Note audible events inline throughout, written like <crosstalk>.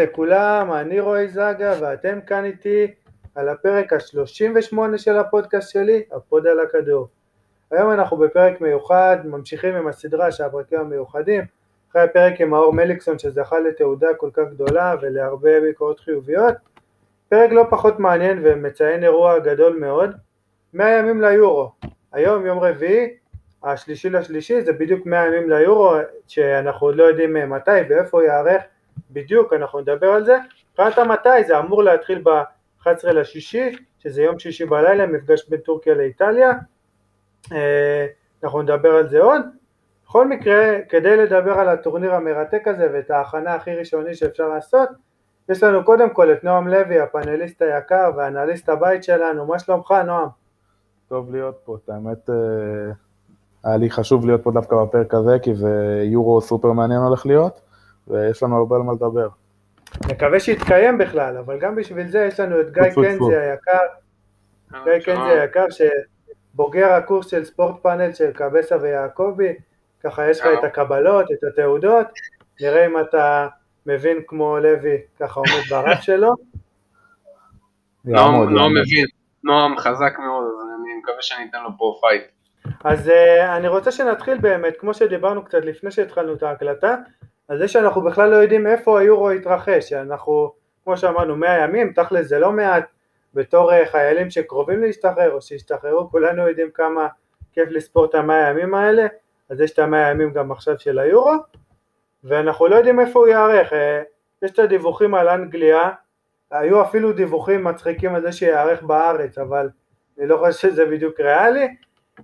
לכולם, אני רועי זגה ואתם כאן איתי על הפרק ה-38 של הפודקאסט שלי, הפוד על הכדור. היום אנחנו בפרק מיוחד, ממשיכים עם הסדרה של הפרקים המיוחדים, אחרי הפרק עם מאור מליקסון שזכה לתעודה כל כך גדולה ולהרבה ביקורות חיוביות. פרק לא פחות מעניין ומציין אירוע גדול מאוד, 100 ימים ליורו. היום יום רביעי, השלישי לשלישי, זה בדיוק 100 ימים ליורו, שאנחנו עוד לא יודעים מתי ואיפה ייערך בדיוק, אנחנו נדבר על זה. מבחינת המתי זה אמור להתחיל ב-11 לשישי, שזה יום שישי בלילה, מפגש בין טורקיה לאיטליה. אה, אנחנו נדבר על זה עוד. בכל מקרה, כדי לדבר על הטורניר המרתק הזה ואת ההכנה הכי ראשוני שאפשר לעשות, יש לנו קודם כל את נועם לוי, הפאנליסט היקר ואנליסט הבית שלנו, מה שלומך נועם? טוב להיות פה, את האמת אה, היה לי חשוב להיות פה דווקא בפרק הזה, כי זה יורו סופר מעניין הולך להיות, ויש לנו הרבה על מה לדבר. מקווה שיתקיים בכלל, אבל גם בשביל זה יש לנו את גיא קנזי היקר, גיא קנזי היקר שבוגר הקורס של ספורט פאנל של קבסה ויעקבי, ככה יש לך את הקבלות, את התעודות, נראה אם אתה מבין כמו לוי, ככה עומד ברף שלו. נועם מבין, נועם חזק מאוד, אז אני מקווה שאני אתן לו פה fight. אז אה, אני רוצה שנתחיל באמת, כמו שדיברנו קצת לפני שהתחלנו את ההקלטה, על זה שאנחנו בכלל לא יודעים איפה היורו יתרחש, שאנחנו, כמו שאמרנו, 100 ימים, תכל'ס זה לא מעט, בתור אה, חיילים שקרובים להשתחרר או שהשתחררו, כולנו יודעים כמה כיף לספור את המאה הימים האלה, אז יש את המאה הימים גם עכשיו של היורו, ואנחנו לא יודעים איפה הוא ייערך, אה, יש את הדיווחים על אנגליה, היו אפילו דיווחים מצחיקים על זה שיערך בארץ, אבל אני לא חושב שזה בדיוק ריאלי,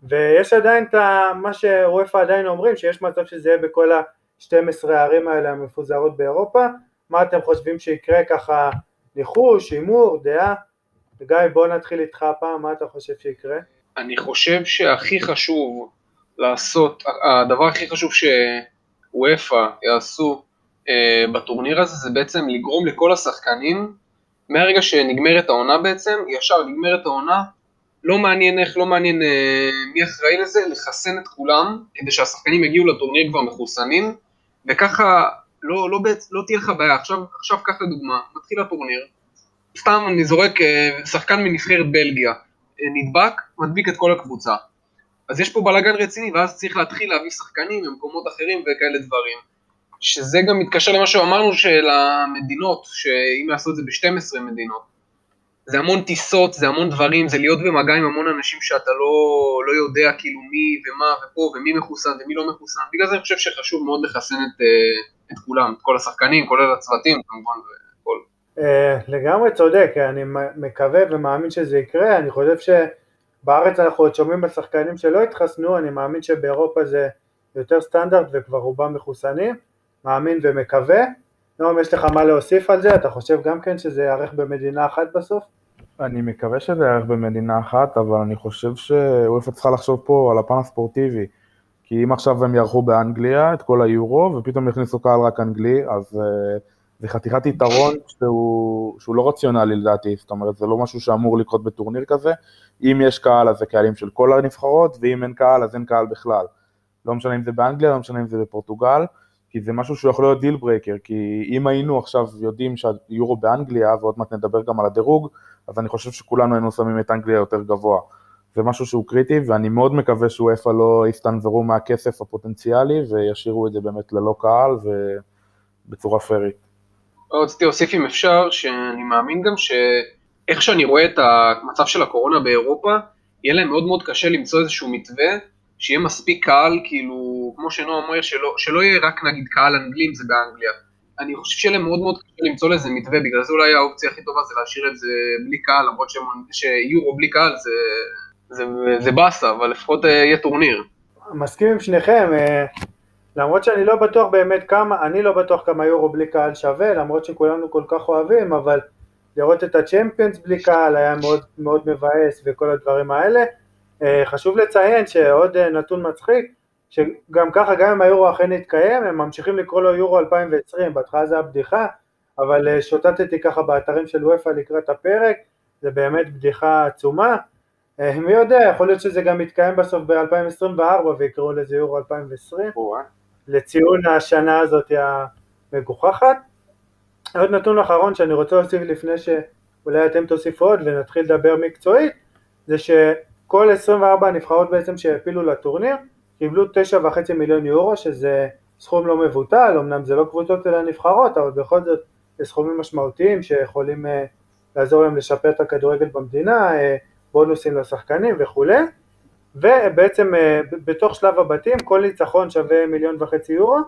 ויש עדיין את מה שוופא עדיין אומרים, שיש מצב שזה יהיה בכל ה-12 הערים האלה המפוזרות באירופה, מה אתם חושבים שיקרה ככה, ניחוש, הימור, דעה? גיא בוא נתחיל איתך הפעם, מה אתה חושב שיקרה? אני חושב שהכי חשוב לעשות, הדבר הכי חשוב שוופא יעשו אה, בטורניר הזה זה בעצם לגרום לכל השחקנים, מהרגע שנגמרת העונה בעצם, ישר נגמרת העונה, לא מעניין איך, לא מעניין אה, מי אחראי לזה, לחסן את כולם, כדי שהשחקנים יגיעו לטורניר כבר מחוסנים, וככה לא, לא, בעצ... לא תהיה לך בעיה. עכשיו, עכשיו קח לדוגמה, מתחיל הטורניר, סתם אני זורק אה, שחקן מנבחרת בלגיה, אה, נדבק, מדביק את כל הקבוצה. אז יש פה בלאגן רציני, ואז צריך להתחיל להביא שחקנים ממקומות אחרים וכאלה דברים. שזה גם מתקשר למה שאמרנו של המדינות, שאם יעשו את זה ב-12 מדינות, זה המון טיסות, זה המון דברים, זה להיות במגע עם המון אנשים שאתה לא, לא יודע כאילו מי ומה ופה ומי מחוסן ומי לא מחוסן, בגלל זה אני חושב שחשוב מאוד לחסן את, אה, את כולם, את כל השחקנים, כולל הצוותים כמובן וכל. אה, לגמרי צודק, אני מקווה ומאמין שזה יקרה, אני חושב שבארץ אנחנו עוד שומעים בשחקנים שלא התחסנו, אני מאמין שבאירופה זה יותר סטנדרט וכבר רובם מחוסנים, מאמין ומקווה. נועם, יש לך מה להוסיף על זה? אתה חושב גם כן שזה יארך במדינה אחת בסוף? אני מקווה שזה יארך במדינה אחת, אבל אני חושב שוופא צריכה לחשוב פה על הפן הספורטיבי. כי אם עכשיו הם יערכו באנגליה את כל היורו, ופתאום יכניסו קהל רק אנגלי, אז uh, זה חתיכת יתרון שהוא, שהוא לא רציונלי לדעתי, זאת אומרת, זה לא משהו שאמור לקרות בטורניר כזה. אם יש קהל, אז זה קהלים של כל הנבחרות, ואם אין קהל, אז אין קהל בכלל. לא משנה אם זה באנגליה, לא משנה אם זה בפורטוגל. כי זה משהו שיכול להיות deal breaker, כי אם היינו עכשיו יודעים שהיורו באנגליה, ועוד מעט נדבר גם על הדירוג, אז אני חושב שכולנו היינו שמים את אנגליה יותר גבוה. זה משהו שהוא קריטי, ואני מאוד מקווה שאופ"א לא יסתנוורו מהכסף הפוטנציאלי, וישאירו את זה באמת ללא קהל ובצורה פיירית. רציתי להוסיף אם אפשר, שאני מאמין גם שאיך שאני רואה את המצב של הקורונה באירופה, יהיה להם מאוד מאוד קשה למצוא איזשהו מתווה שיהיה מספיק קהל, כאילו, כמו שנועה אומר, שלא, שלא יהיה רק נגיד קהל אנגלים זה באנגליה. אני חושב שיהיה מאוד מאוד קשה למצוא לזה מתווה, בגלל זה אולי האופציה הכי טובה זה להשאיר את זה בלי קהל, למרות שיורו בלי קהל זה, זה, זה באסה, אבל לפחות אה, יהיה טורניר. מסכים עם שניכם, אה, למרות שאני לא בטוח באמת כמה, אני לא בטוח כמה יורו בלי קהל שווה, למרות שכולנו כל כך אוהבים, אבל לראות את הצ'מפיונס בלי קהל היה מאוד מאוד מבאס וכל הדברים האלה. אה, חשוב לציין שעוד אה, נתון מצחיק, שגם ככה גם אם היורו אכן יתקיים, הם ממשיכים לקרוא לו יורו 2020, בהתחלה זה היה בדיחה, אבל אה, שוטטתי ככה באתרים של וופא לקראת הפרק, זה באמת בדיחה עצומה, מי יודע, יכול להיות שזה גם יתקיים בסוף ב-2024 ויקראו לזה יורו 2020, לציון השנה הזאת המגוחכת. עוד נתון אחרון שאני רוצה להוסיף לפני שאולי אתם תוסיפו עוד ונתחיל לדבר מקצועית, זה שכל 24 הנבחרות בעצם שהעפילו לטורניר קיבלו 9.5 מיליון יורו, שזה סכום לא מבוטל, אמנם זה לא קבוצות אלא נבחרות, אבל בכל זאת זה סכומים משמעותיים שיכולים uh, לעזור להם לשפר את הכדורגל במדינה, uh, בונוסים לשחקנים וכולי, ובעצם uh, בתוך שלב הבתים כל ניצחון שווה מיליון וחצי יורו,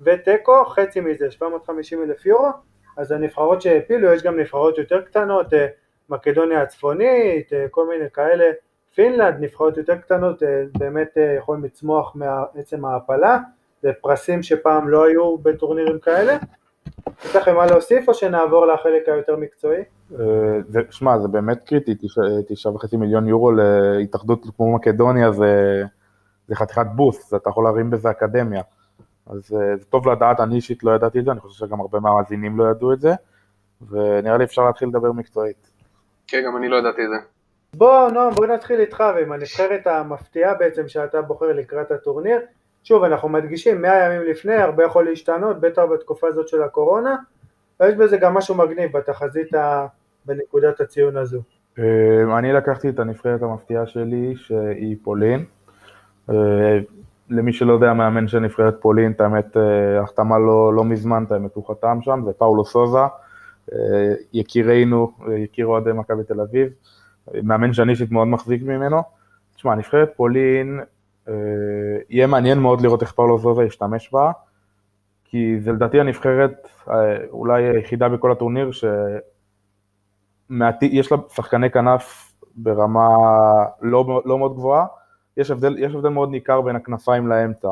ותיקו חצי מזה, 750 אלף יורו, אז הנבחרות שהעפילו, יש גם נבחרות יותר קטנות, uh, מקדוניה הצפונית, כל מיני כאלה, פינלנד, נבחרות יותר קטנות, uh, באמת uh, יכולים לצמוח מעצם ההעפלה, זה פרסים שפעם לא היו בטורנירים כאלה. יש לכם מה להוסיף או שנעבור לחלק היותר מקצועי? אה, שמע, זה באמת קריטי, תשעה וחצי מיליון יורו להתאחדות כמו מקדוניה זה, זה חתיכת בוסט, אתה יכול להרים בזה אקדמיה. אז אה, זה טוב לדעת, אני אישית לא ידעתי את זה, אני חושב שגם הרבה מהמאזינים לא ידעו את זה, ונראה לי אפשר להתחיל לדבר מקצועית. כן, גם אני לא ידעתי את זה. בוא, נועם, בוא נתחיל איתך ועם הנבחרת המפתיעה בעצם שאתה בוחר לקראת הטורניר. שוב, אנחנו מדגישים, 100 ימים לפני, הרבה יכול להשתנות, בטח בתקופה הזאת של הקורונה, ויש בזה גם משהו מגניב בתחזית ה... בנקודת הציון הזו. אה, אני לקחתי את הנבחרת המפתיעה שלי, שהיא פולין. אה, למי שלא יודע, מאמן של נבחרת פולין, את האמת, אה, החתמה לא, לא מזמן, את האמת, הוא חתם שם, זה פאולו סוזה, יקירנו, יקיר אוהדי מכבי תל אביב, מאמן שאני אישית מאוד מחזיק ממנו. תשמע, נבחרת פולין, אה, יהיה מעניין מאוד לראות איך זוזה ישתמש בה, כי זה לדעתי הנבחרת אה, אולי היחידה בכל הטורניר שיש לה שחקני כנף ברמה לא, לא מאוד גבוהה, יש הבדל, יש הבדל מאוד ניכר בין הכנפיים לאמצע.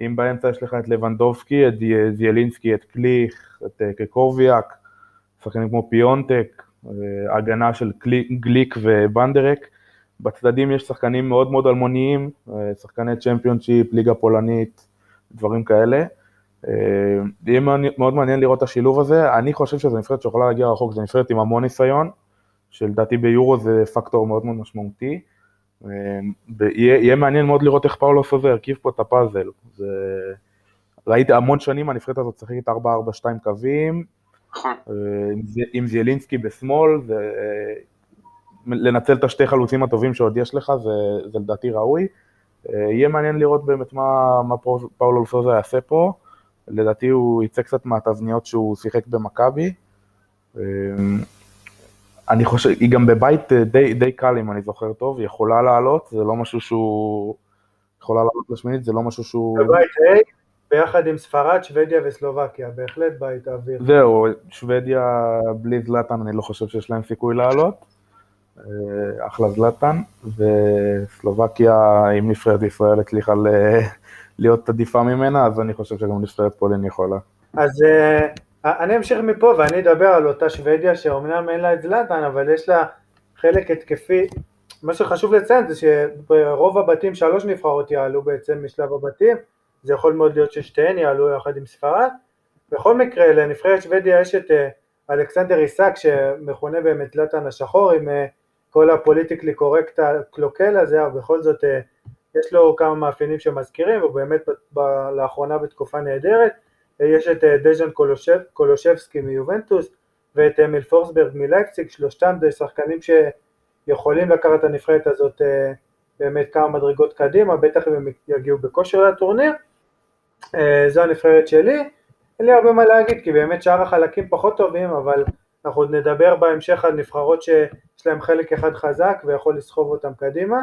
אם באמצע יש לך את לבנדובסקי, את זיילינסקי, את קליך, את אה, קריחוביאק, שחקנים כמו פיונטק, הגנה של גליק ובנדרק, בצדדים יש שחקנים מאוד מאוד אלמוניים, אה, שחקני צ'מפיונשיפ, ליגה פולנית, דברים כאלה. אה, יהיה מאוד מעניין לראות את השילוב הזה, אני חושב שזו נבחרת שיכולה להגיע רחוק, זו נבחרת עם המון ניסיון, שלדעתי ביורו זה פקטור מאוד מאוד משמעותי. אה, יהיה, מעניין מאוד לראות איך פאולו סוזה הרכיב פה את הפאזל. זה... ראיתי המון שנים הנבחרת הזאת משחקת 4-4-2 קווים, נכון. עם זיילינסקי בשמאל, זה לנצל את השתי חלוצים הטובים שעוד יש לך, זה, זה לדעתי ראוי. אה, יהיה מעניין לראות באמת מה, מה פאולו לסוזה יעשה פה. לדעתי הוא יצא קצת מהתבניות שהוא שיחק במכבי. אה, אני חושב, היא גם בבית אה, די, די קל אם אני זוכר טוב, היא יכולה לעלות, זה לא משהו שהוא... יכולה לעלות לשמינית, זה לא משהו שהוא... בבית A, ביחד עם ספרד, שוודיה וסלובקיה, בהחלט בית האוויר. זהו, שוודיה בלי זלטן, אני לא חושב שיש להם סיכוי לעלות. אה, אחלה זלטן, וסלובקיה, אם נבחרת ישראל הצליחה <laughs> להיות עדיפה ממנה, אז אני חושב שגם נבחרת פולין יכולה. אז אה, אני אמשיך מפה ואני אדבר על אותה שוודיה שאומנם אין לה את זלטן, אבל יש לה חלק התקפי. מה שחשוב לציין זה שברוב הבתים שלוש נבחרות יעלו בעצם משלב הבתים, זה יכול מאוד להיות ששתיהן יעלו יחד עם ספרד. בכל מקרה לנבחרת שוודיה יש את אה, אלכסנדר עיסק שמכונה באמת זלטן השחור עם כל ה politically correct הקלוקל הזה, אבל בכל זאת אה, יש לו כמה מאפיינים שמזכירים, הוא באמת לאחרונה בתקופה נהדרת. אה, יש את אה, דיאן קולוסב, קולוסבסקי מיובנטוס ואת אמיל פורסברג מלייפציג, שלושתם זה שחקנים שיכולים לקחת את הנבחרת הזאת באמת כמה מדרגות קדימה, בטח אם הם יגיעו בכושר לטורניר. זו הנבחרת שלי. אין לי הרבה מה להגיד, כי באמת שאר החלקים פחות טובים, אבל אנחנו עוד נדבר בהמשך על נבחרות שיש להם חלק אחד חזק ויכול לסחוב אותם קדימה.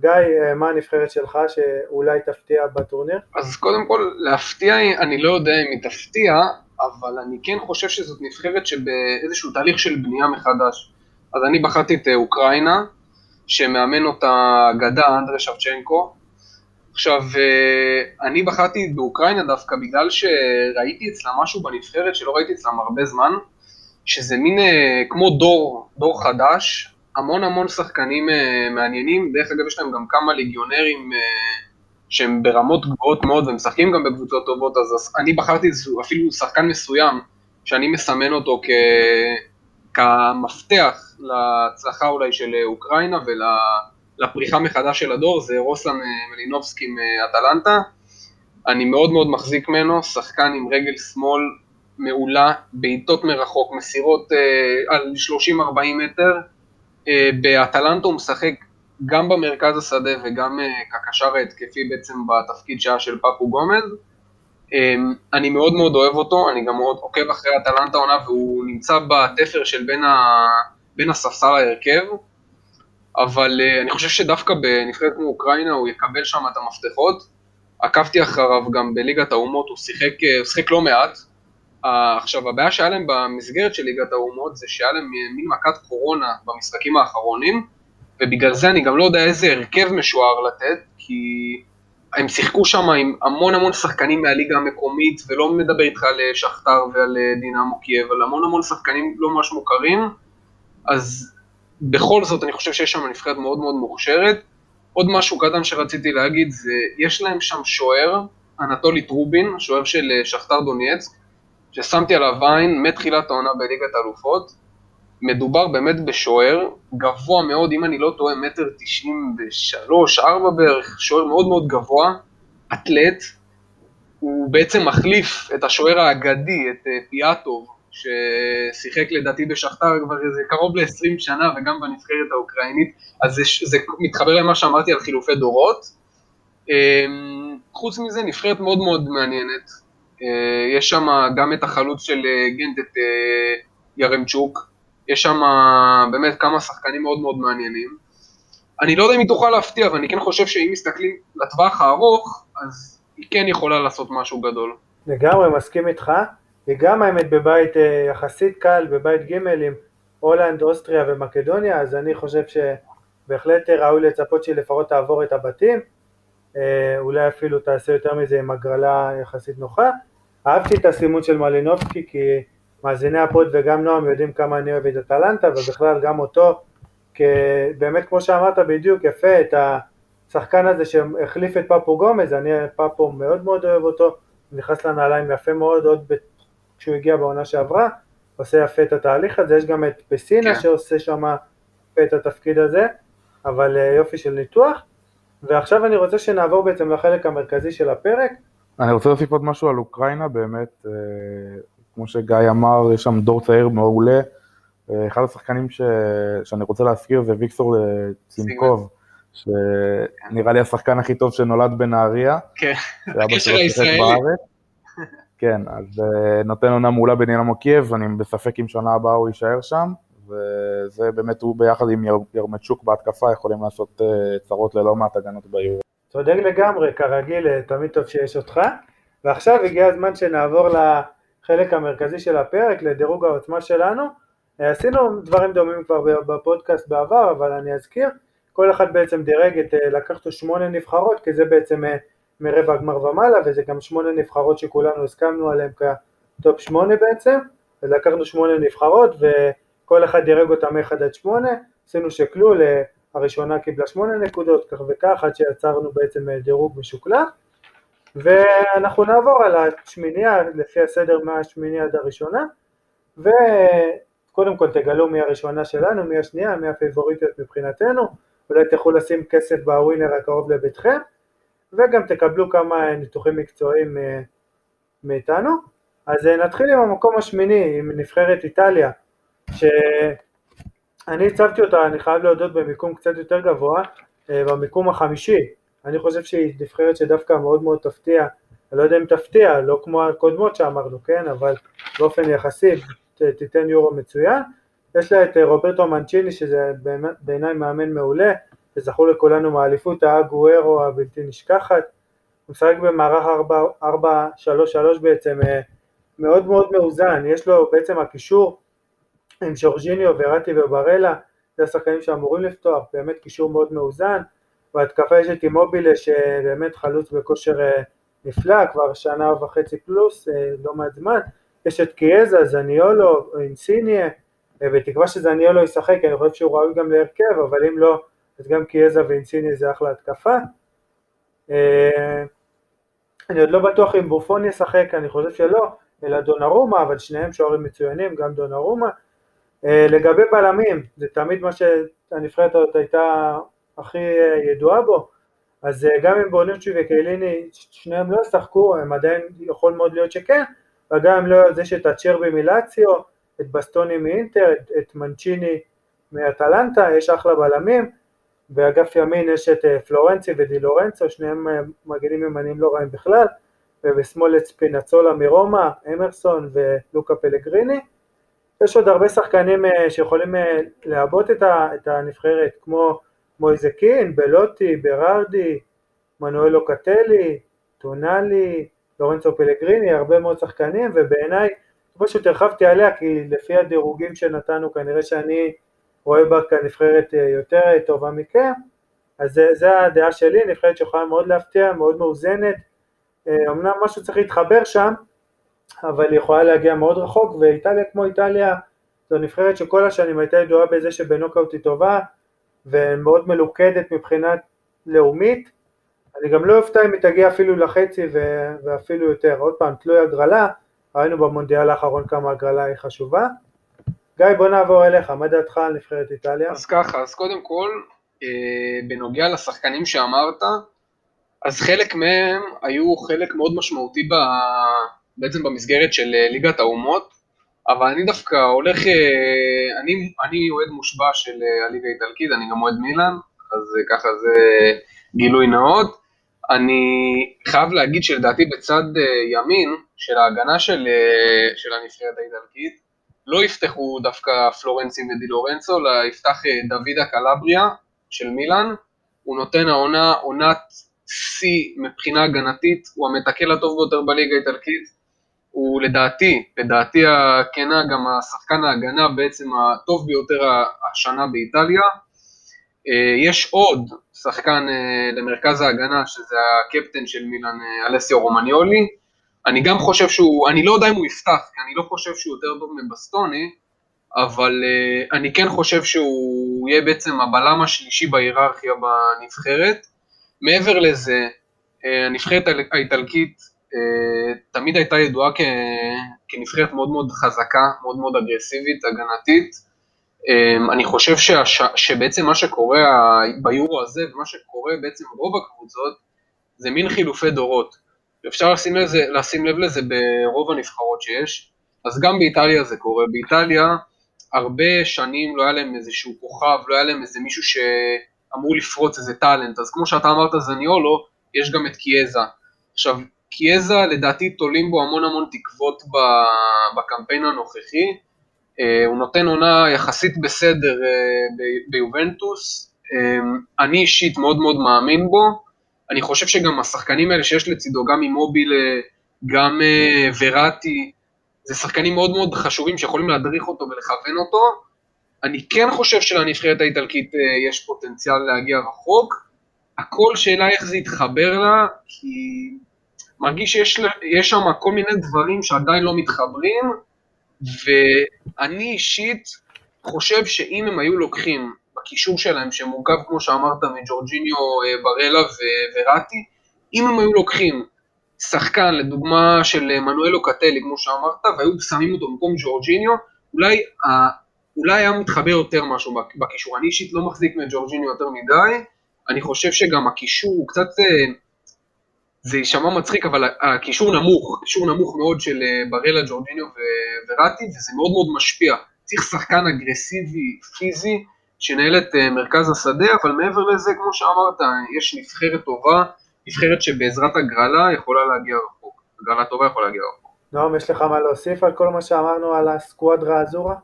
גיא, אה, מה הנבחרת שלך שאולי תפתיע בטורניר? אז קודם כל, להפתיע, אני לא יודע אם היא תפתיע, אבל אני כן חושב שזאת נבחרת שבאיזשהו תהליך של בנייה מחדש. אז אני בחרתי את אה, אוקראינה, שמאמן אותה גדה, אנדרי שבצ'נקו. עכשיו, אה, אני בחרתי באוקראינה דווקא בגלל שראיתי אצלה משהו בנבחרת שלא ראיתי אצלם הרבה זמן, שזה מין אה, כמו דור, דור חדש, המון המון שחקנים אה, מעניינים, דרך אגב יש להם גם כמה ליגיונרים שהם ברמות גבוהות מאוד ומשחקים גם בקבוצות טובות, אז אני בחרתי אפילו שחקן מסוים שאני מסמן אותו כ... כמפתח להצלחה אולי של אוקראינה ולפריחה מחדש של הדור, זה רוסלן מלינובסקי מאטלנטה. אני מאוד מאוד מחזיק ממנו, שחקן עם רגל שמאל מעולה, בעיטות מרחוק, מסירות אה, על 30-40 מטר. אה, באטלנטו הוא משחק גם במרכז השדה וגם אה, כקשר ההתקפי בעצם בתפקיד שהיה של פפו גומז. אה, אני מאוד מאוד אוהב אותו, אני גם מאוד עוקב אחרי אטלנטה עונה והוא נמצא בתפר של בין, ה... בין הספסל להרכב. אבל uh, אני חושב שדווקא בנבחרת כמו אוקראינה הוא יקבל שם את המפתחות. עקבתי אחריו גם בליגת האומות, הוא שיחק, uh, הוא שיחק לא מעט. Uh, עכשיו, הבעיה שהיה להם במסגרת של ליגת האומות זה שהיה להם מין מכת קורונה במשחקים האחרונים, ובגלל זה אני גם לא יודע איזה הרכב משוער לתת, כי הם שיחקו שם עם המון המון שחקנים מהליגה המקומית, ולא מדבר איתך על שכתר ועל דינמו קייב, על המון המון שחקנים לא ממש מוכרים, אז בכל זאת אני חושב שיש שם נבחרת מאוד מאוד מוכשרת. עוד משהו קטן שרציתי להגיד זה, יש להם שם שוער, אנטולי טרובין, שוער של אה, שכתר דונייצק, ששמתי עליו עין מתחילת העונה בליגת האלופות. מדובר באמת בשוער גבוה מאוד, אם אני לא טועה, מטר תשעים ושלוש, ארבע בערך, שוער מאוד מאוד גבוה, אתלט. הוא בעצם מחליף את השוער האגדי, את אה, פיאטוב, ששיחק לדעתי בשכתר כבר איזה קרוב ל-20 שנה וגם בנבחרת האוקראינית, אז זה, זה מתחבר למה שאמרתי על חילופי דורות. אמ, חוץ מזה, נבחרת מאוד מאוד מעניינת. אה, יש שם גם את החלוץ של אה, גנט, את אה, ירמצ'וק, יש שם באמת כמה שחקנים מאוד מאוד מעניינים. אני לא יודע אם היא תוכל להפתיע, אבל אני כן חושב שאם מסתכלים לטווח הארוך, אז היא כן יכולה לעשות משהו גדול. לגמרי, מסכים איתך. וגם האמת בבית אה, יחסית קל, בבית ג' עם הולנד, אוסטריה ומקדוניה, אז אני חושב שבהחלט ראוי לצפות שהיא לפחות תעבור את הבתים, אה, אולי אפילו תעשה יותר מזה עם הגרלה יחסית נוחה. אהבתי את הסימון של מלינובסקי כי מאזיני הפוד וגם נועם יודעים כמה אני אוהב את אטלנטה ובכלל גם אותו, באמת כמו שאמרת בדיוק יפה, את השחקן הזה שהחליף את פפו גומז, אני פפו מאוד מאוד אוהב אותו, נכנס לנעליים יפה מאוד, עוד כשהוא הגיע בעונה שעברה, עושה יפה את התהליך הזה, יש גם את פסינה כן. שעושה שם את התפקיד הזה, אבל אה, יופי של ניתוח. ועכשיו אני רוצה שנעבור בעצם לחלק המרכזי של הפרק. אני רוצה להוסיף עוד משהו על אוקראינה, באמת, אה, כמו שגיא אמר, יש שם דור צעיר מעולה. אה, אחד השחקנים ש... שאני רוצה להזכיר זה ויקסור צימקוב, שנראה לי השחקן הכי טוב שנולד בנהריה. כן, הקשר הישראלי. כן, אז uh, נותן עונה מעולה בדינמו קייב, אני בספק אם שנה הבאה הוא יישאר שם, וזה באמת הוא ביחד עם ירמצ'וק בהתקפה יכולים לעשות uh, צרות ללא מעט הגנות ביורו. צודק לגמרי, כרגיל, אה, תמיד טוב שיש אותך. ועכשיו הגיע הזמן שנעבור לחלק המרכזי של הפרק, לדירוג העוצמה שלנו. עשינו דברים דומים כבר בפודקאסט בעבר, אבל אני אזכיר, כל אחד בעצם דירג את, לקחנו שמונה נבחרות, כי זה בעצם מרבע הגמר ומעלה, וזה גם שמונה נבחרות שכולנו הסכמנו עליהן כטופ שמונה בעצם, ולקחנו שמונה נבחרות וכל אחד דירג אותם מ-1 עד 8, עשינו שקלו, הראשונה קיבלה שמונה נקודות, כך וכך, עד שיצרנו בעצם דירוג משוקלח, ואנחנו נעבור על השמינייה לפי הסדר מהשמינייה עד הראשונה, וקודם כל תגלו מי הראשונה שלנו, מי השנייה, מי הפיבוריטיות מבחינתנו, אולי תלכו לשים כסף בווינר הקרוב לביתכם, וגם תקבלו כמה ניתוחים מקצועיים אה, מאיתנו. אז אה, נתחיל עם המקום השמיני, עם נבחרת איטליה, שאני הצבתי אותה, אני חייב להודות, במיקום קצת יותר גבוה, אה, במיקום החמישי. אני חושב שהיא נבחרת שדווקא מאוד מאוד תפתיע, אני לא יודע אם תפתיע, לא כמו הקודמות שאמרנו, כן, אבל באופן יחסי תיתן יורו מצוין. יש לה את רוברטו מנצ'יני שזה בעיניי מאמן מעולה, וזכו לכולנו מאליפות האגוארו הבלתי נשכחת, הוא משחק במערך 4-3-3 בעצם אה, מאוד מאוד מאוזן, יש לו בעצם הקישור עם ז'ורג'יניו וראטי וברלה, זה השחקנים שאמורים לפתוח, באמת קישור מאוד מאוזן, בהתקפה יש את אימובילה שבאמת חלוץ בכושר אה, נפלא, כבר שנה וחצי פלוס, אה, לא מעט זמן, יש את קיאזה, זניולו, אינסיניה, בתקווה שזניולו ישחק, אני חושב שהוא ראוי גם להרכב, אבל אם לא, אז גם קיאזה ואינסיני זה אחלה התקפה. אה, אני עוד לא בטוח אם בופון ישחק, אני חושב שלא, אלא דונרומה, אבל שניהם שוערים מצוינים, גם דונרומה. אה, לגבי בלמים, זה תמיד מה שהנבחרת הזאת הייתה הכי אה, ידועה בו, אז גם אם בונוצ'י וקייליני, שניהם לא ישחקו, הם עדיין יכול מאוד להיות שכן, וגם אם לא, אז יש את הצ'רבי מלאציו, את בסטוני מאינטר, את, את מנצ'יני מאטלנטה, יש אחלה בלמים, באגף ימין יש את אה, פלורנצי ודי לורנצו, שניהם אה, מגנים ימניים לא רעים בכלל, ובשמאל את ספינצולה מרומא, אמרסון ולוקה פלגריני. יש עוד הרבה שחקנים אה, שיכולים לעבות את הנבחרת, כמו מויזקין, בלוטי, ברארדי, מנואלו קטלי, טונאלי, לורנצו פלגריני, הרבה מאוד שחקנים, ובעיניי פשוט הרחבתי עליה כי לפי הדירוגים שנתנו כנראה שאני רואה בה כנבחרת אה, יותר אה, טובה מכם, אז זה, זה הדעה שלי, נבחרת שיכולה מאוד להפתיע, מאוד מאוזנת, אה, אמנם משהו צריך להתחבר שם, אבל היא יכולה להגיע מאוד רחוק, ואיטליה כמו איטליה זו נבחרת שכל השנים הייתה ידועה בזה שבנוקאוט היא טובה, ומאוד מלוכדת מבחינת לאומית, אני גם לא אופתע אם היא תגיע אפילו לחצי ואפילו יותר, עוד פעם, תלוי הגרלה, ראינו במונדיאל האחרון כמה הגרלה היא חשובה. גיא, בוא נעבור אליך, מה דעתך על נבחרת איטליה? אז ככה, אז קודם כל, אה, בנוגע לשחקנים שאמרת, אז חלק מהם היו חלק מאוד משמעותי ב, בעצם במסגרת של אה, ליגת האומות, אבל אני דווקא הולך, אה, אני, אני אוהד מושבע של הליגה האיטלקית, אני גם אוהד מילאן, אז ככה זה גילוי נאות. אני חייב להגיד שלדעתי בצד ימין של ההגנה של, של הנבחרת האיטלקית, לא יפתחו דווקא פלורנסי ודי לורנצו, אלא יפתח דוידה קלבריה של מילאן, הוא נותן העונה עונת שיא מבחינה הגנתית, הוא המתקל הטוב ביותר בליגה האיטלקית, הוא לדעתי, לדעתי הכנה, גם השחקן ההגנה בעצם הטוב ביותר השנה באיטליה. אה, יש עוד שחקן אה, למרכז ההגנה, שזה הקפטן של מילאן, אה, אלסיו רומניולי. אני גם חושב שהוא, אני לא יודע אם הוא יפתח, כי אני לא חושב שהוא יותר טוב מבסטוני, אבל אני כן חושב שהוא יהיה בעצם הבלם השלישי בהיררכיה בנבחרת. מעבר לזה, הנבחרת האיטלקית אה, תמיד הייתה ידועה כנבחרת מאוד מאוד חזקה, מאוד מאוד אגרסיבית, הגנתית. אה, אני חושב שהש... שבעצם מה שקורה ביורו הזה, ומה שקורה בעצם ברוב הקבוצות, זה מין חילופי דורות. אפשר לשים, לזה, לשים לב לזה ברוב הנבחרות שיש, אז גם באיטליה זה קורה. באיטליה הרבה שנים לא היה להם איזשהו כוכב, לא היה להם איזה מישהו שאמור לפרוץ איזה טאלנט, אז כמו שאתה אמרת זניולו, יש גם את קיאזה. עכשיו, קיאזה לדעתי תולים בו המון המון תקוות בקמפיין הנוכחי, אה, הוא נותן עונה יחסית בסדר אה, ביובנטוס, אה, אני אישית מאוד מאוד מאמין בו, אני חושב שגם השחקנים האלה שיש לצידו, גם ממוביל, גם וראטי, זה שחקנים מאוד מאוד חשובים שיכולים להדריך אותו ולכוון אותו. אני כן חושב שלנבחרת האיטלקית יש פוטנציאל להגיע רחוק, הכל שאלה איך זה יתחבר לה, כי מרגיש שיש שם כל מיני דברים שעדיין לא מתחברים, ואני אישית חושב שאם הם היו לוקחים בקישור שלהם, שמורכב כמו שאמרת מג'ורג'יניו, אה, ברלה וראטי, אם הם היו לוקחים שחקן, לדוגמה של מנואלו קטלי, כמו שאמרת, והיו שמים אותו במקום ג'ורג'יניו, אולי, אולי היה מתחבר יותר משהו בקישור. אני אישית לא מחזיק מג'ורג'יניו יותר מדי, אני חושב שגם הקישור הוא קצת אה, זה יישמע מצחיק, אבל הקישור נמוך, קישור נמוך מאוד של אה, ברלה, ג'ורדיניו וראטי, וזה מאוד מאוד משפיע. צריך שחקן אגרסיבי, פיזי, שינהל את אה, מרכז השדה, אבל מעבר לזה, כמו שאמרת, יש נבחרת טובה, נבחרת שבעזרת הגרלה יכולה להגיע רחוק. הגרלה טובה יכולה להגיע רחוק. נועם, יש לך מה להוסיף על כל מה שאמרנו על הסקואדרה הזורה?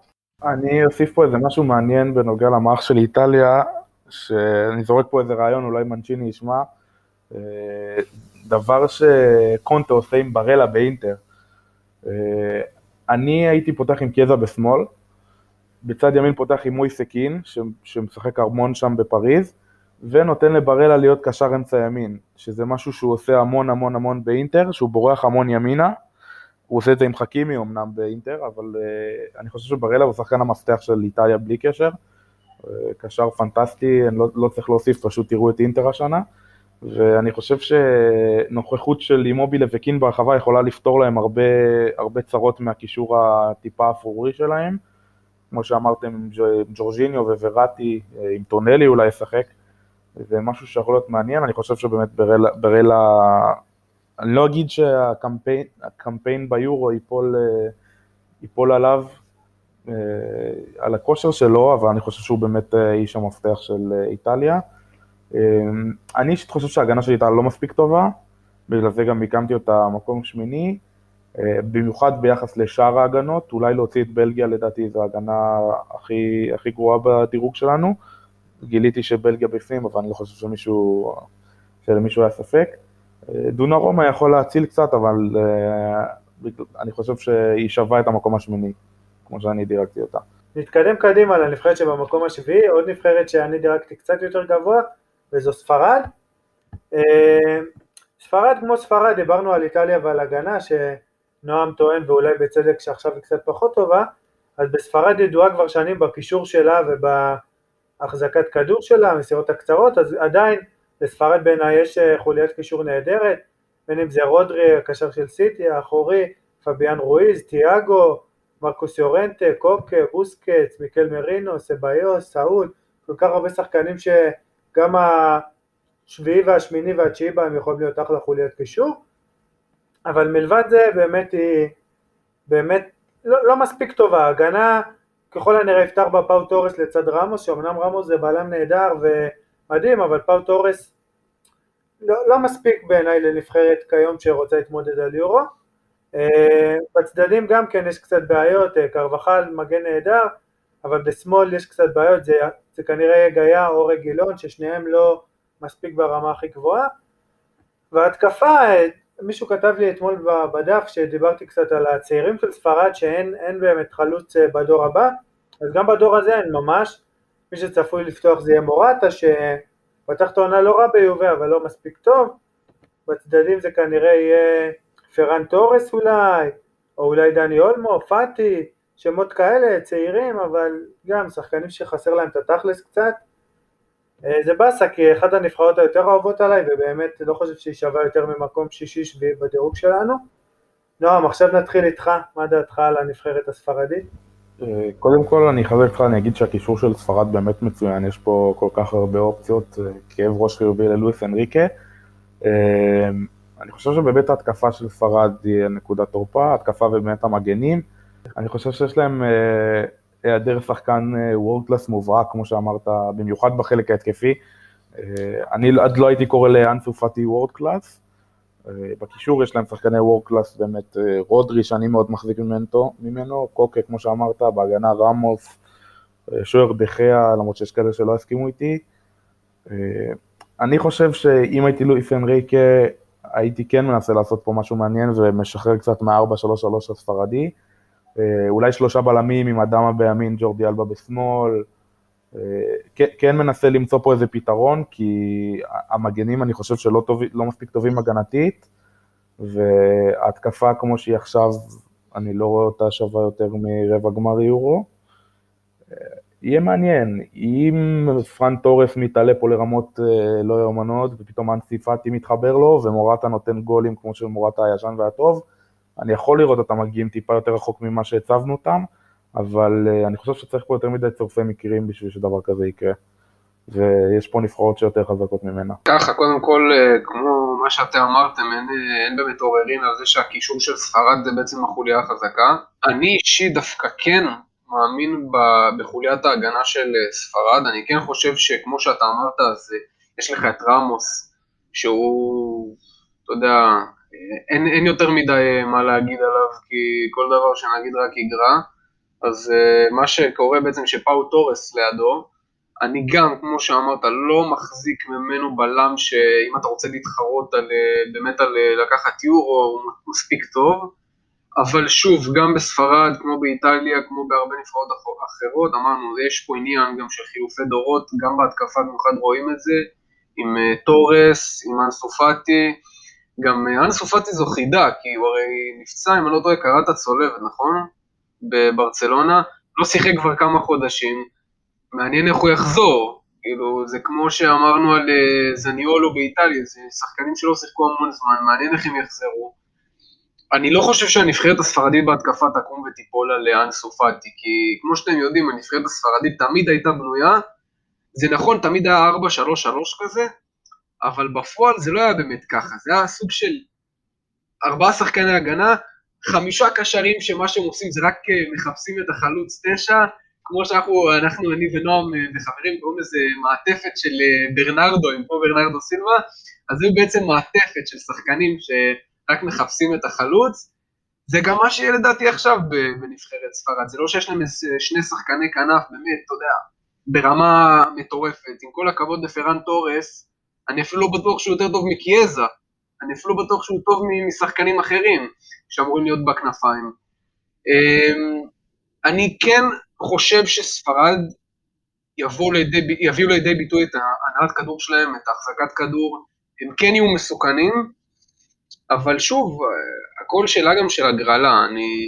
אני אוסיף פה איזה משהו מעניין בנוגע למערך של איטליה, שאני זורק פה איזה רעיון, אולי מנצ'יני ישמע. אה, דבר שקונטה עושה עם ברלה באינטר. אה, אני הייתי פותח עם קיאזה בשמאל, בצד ימין פותח עם מוי סכין, שמשחק המון שם בפריז, ונותן לברלה להיות קשר אמצע ימין, שזה משהו שהוא עושה המון המון המון באינטר, שהוא בורח המון ימינה. הוא עושה את זה עם חכימי אמנם באינטר, אבל uh, אני חושב שברלה הוא שחקן המפתח של איטליה בלי קשר. Uh, קשר פנטסטי, אני לא, לא צריך להוסיף, פשוט תראו את אינטר השנה. ואני חושב שנוכחות של אימובילה וקין ברחבה יכולה לפתור להם הרבה, הרבה צרות מהקישור הטיפה אפרורי שלהם. כמו שאמרתם, עם ג'ורג'יניו ווראטי, עם טונלי אולי ישחק. זה משהו שיכול להיות מעניין, אני חושב שבאמת ברלה, ברלה אני לא אגיד שהקמפיין ביורו ייפול, אה, ייפול עליו, אה, על הכושר שלו, אבל אני חושב שהוא באמת איש המפתח של איטליה. אני אישית חושב שההגנה של איטליה לא מספיק טובה, בגלל זה גם הקמתי אותה מקום שמיני, במיוחד ביחס לשאר ההגנות, אולי להוציא את בלגיה לדעתי זו ההגנה הכי, הכי גרועה בדירוג שלנו. גיליתי שבלגיה בפנים, אבל אני לא חושב שמישהו, שלמישהו היה ספק. דונה רומא יכול להציל קצת, אבל uh, אני חושב שהיא שווה את המקום השמיני, כמו שאני דירקתי אותה. נתקדם קדימה לנבחרת שבמקום השביעי, עוד נבחרת שאני דירקתי קצת יותר גבוה, וזו ספרד. ספרד כמו ספרד, דיברנו על איטליה ועל הגנה, שנועם טוען ואולי בצדק שעכשיו היא קצת פחות טובה, אז בספרד ידועה כבר שנים בקישור שלה ובהחזקת כדור שלה, המסירות הקצרות, אז עדיין לספרד בעיניי יש אה, חוליית קישור נהדרת, בין אם זה רודרי, הקשר של סיטי, האחורי, פביאן רואיז, תיאגו, מרקוס יורנטה, קוקה, בוסקץ, מיקל מרינו, סביוס, סאול, כל כך הרבה שחקנים שגם השביעי והשמיני והתשיעי בהם יכולים להיות אחלה חוליית קישור, אבל מלבד זה באמת היא באמת לא, לא מספיק טובה, הגנה ככל הנראה יפתח בה פאו תורס לצד רמוס, שאומנם רמוס זה בלם נהדר ומדהים, אבל פאו תורס לא, לא מספיק בעיניי לנבחרת כיום שרוצה להתמודד על יורו. אה, בצדדים גם כן יש קצת בעיות, אה, קרבחל מגן נהדר, אבל בשמאל יש קצת בעיות, זה, זה כנראה גאיה או רגילון, ששניהם לא מספיק ברמה הכי גבוהה. והתקפה, אה, מישהו כתב לי אתמול בדף שדיברתי קצת על הצעירים של ספרד שאין באמת חלוץ בדור הבא, אז גם בדור הזה אין ממש, מי שצפוי לפתוח זה יהיה מורטה שפתח את העונה לא רע ביובה אבל לא מספיק טוב, בצדדים זה כנראה יהיה פרן תורס אולי, או אולי דני אולמו, פאטי, שמות כאלה, צעירים, אבל גם שחקנים שחסר להם את התכלס קצת. אה, זה באסה כי אחת הנבחרות היותר אוהבות עליי ובאמת לא חושב שהיא שווה יותר ממקום שישי שביעי בדירוג שלנו. נועם, עכשיו נתחיל איתך, מה דעתך על הנבחרת הספרדית? אה, קודם כל אני אחזק אותך, אני אגיד שהקישור של ספרד באמת מצוין, יש פה כל כך הרבה אופציות, אה, כאב ראש חיובי ללואיס אנריקה. אני חושב שבאמת ההתקפה של ספרד היא נקודת תורפה, התקפה ובאמת המגנים. אני חושב שיש להם היעדר שחקן world class מובהק, כמו שאמרת, במיוחד בחלק ההתקפי. אה, אני עוד לא הייתי קורא לאנסו פאטי world class. בקישור יש להם שחקני world class באמת, אה, רודרי שאני מאוד מחזיק ממנו, ממנו, קוקה כמו שאמרת, בהגנה רמוס, שוער דחיה, למרות שיש כאלה שלא הסכימו איתי. אני חושב שאם הייתי לואיס אנריקה, הייתי כן מנסה לעשות פה משהו מעניין ומשחרר קצת מה-4-3-3 הספרדי. אה, אולי שלושה בלמים עם אדמה בימין, ג'ורדי אלבה בשמאל. אה, כן, מנסה למצוא פה איזה פתרון, כי המגנים אני חושב שלא טוב, לא מספיק טובים הגנתית, וההתקפה כמו שהיא עכשיו, אני לא רואה אותה שווה יותר מרבע גמר יורו. אה, יהיה מעניין, אם פרן טורף מתעלה פה לרמות לא יאומנות, ופתאום אנסי פאטי מתחבר לו, ומורטה נותן גולים כמו של מורטה הישן והטוב, אני יכול לראות אותם מגיעים טיפה יותר רחוק ממה שהצבנו אותם, אבל uh, אני חושב שצריך פה יותר מדי צורפי מקרים בשביל שדבר כזה יקרה. ויש פה נבחרות שיותר חזקות ממנה. ככה, קודם כל, אה, כמו מה שאתם אמרתם, אין, אה, אין באמת עוררין על זה שהקישור של ספרד זה בעצם החוליה החזקה. אני אישית דווקא כן מאמין בחוליית ההגנה של ספרד, אני כן חושב שכמו שאתה אמרת, אז יש לך את רמוס, שהוא, אתה יודע, אין, אין יותר מדי אה, מה להגיד עליו, כי כל דבר שנגיד רק יגרע. אז uh, מה שקורה בעצם שפאו תורס לידו, אני גם, כמו שאמרת, לא מחזיק ממנו בלם שאם אתה רוצה להתחרות על, אה, באמת על לקחת יורו, הוא מספיק טוב. אבל שוב, גם בספרד, כמו באיטליה, כמו בהרבה נבחרות אחרות, אמרנו, יש פה עניין גם של חילופי דורות, גם בהתקפה במיוחד רואים את זה, עם תורס, עם אנסופטי, גם אה, אנס פאטי זו חידה, כי הוא הרי נפצע, אם אני לא טועה, קראת הצולבת, נכון? בברצלונה, לא שיחק כבר כמה חודשים, מעניין איך הוא יחזור. כאילו, זה כמו שאמרנו על uh, זניולו באיטליה, זה שחקנים שלא שיחקו המון זמן, מעניין איך הם יחזרו. אני לא חושב שהנבחרת הספרדית בהתקפה תקום ותיפול על אה, אנסו פאטי, כי כמו שאתם יודעים, הנבחרת הספרדית תמיד הייתה בנויה, זה נכון, תמיד היה 4-3-3 כזה, אבל בפועל זה לא היה באמת ככה, זה היה סוג של ארבעה שחקני הגנה, חמישה קשרים שמה שהם עושים זה רק אה, מחפשים את החלוץ תשע, כמו שאנחנו, אנחנו, אני ונועם אה, וחברים קוראים לזה מעטפת של אה, ברנרדו, עם פה ברנרדו סילבה, אז זה בעצם מעטפת של שחקנים שרק מחפשים את החלוץ. זה גם מה שיהיה לדעתי עכשיו בנבחרת ספרד, זה לא שיש להם שני שחקני כנף, באמת, אתה יודע, ברמה מטורפת. עם כל הכבוד לפרן תורס, אני אפילו לא בטוח שהוא יותר טוב מקיאזה, אני אפילו לא בטוח שהוא טוב משחקנים אחרים שאמורים להיות בכנפיים. אמ, אני כן חושב שספרד לידי, יביאו לידי ביטוי את הנהלת כדור שלהם, את החזקת כדור, הם כן יהיו מסוכנים, אבל שוב, הכל שאלה גם של הגרלה, אני...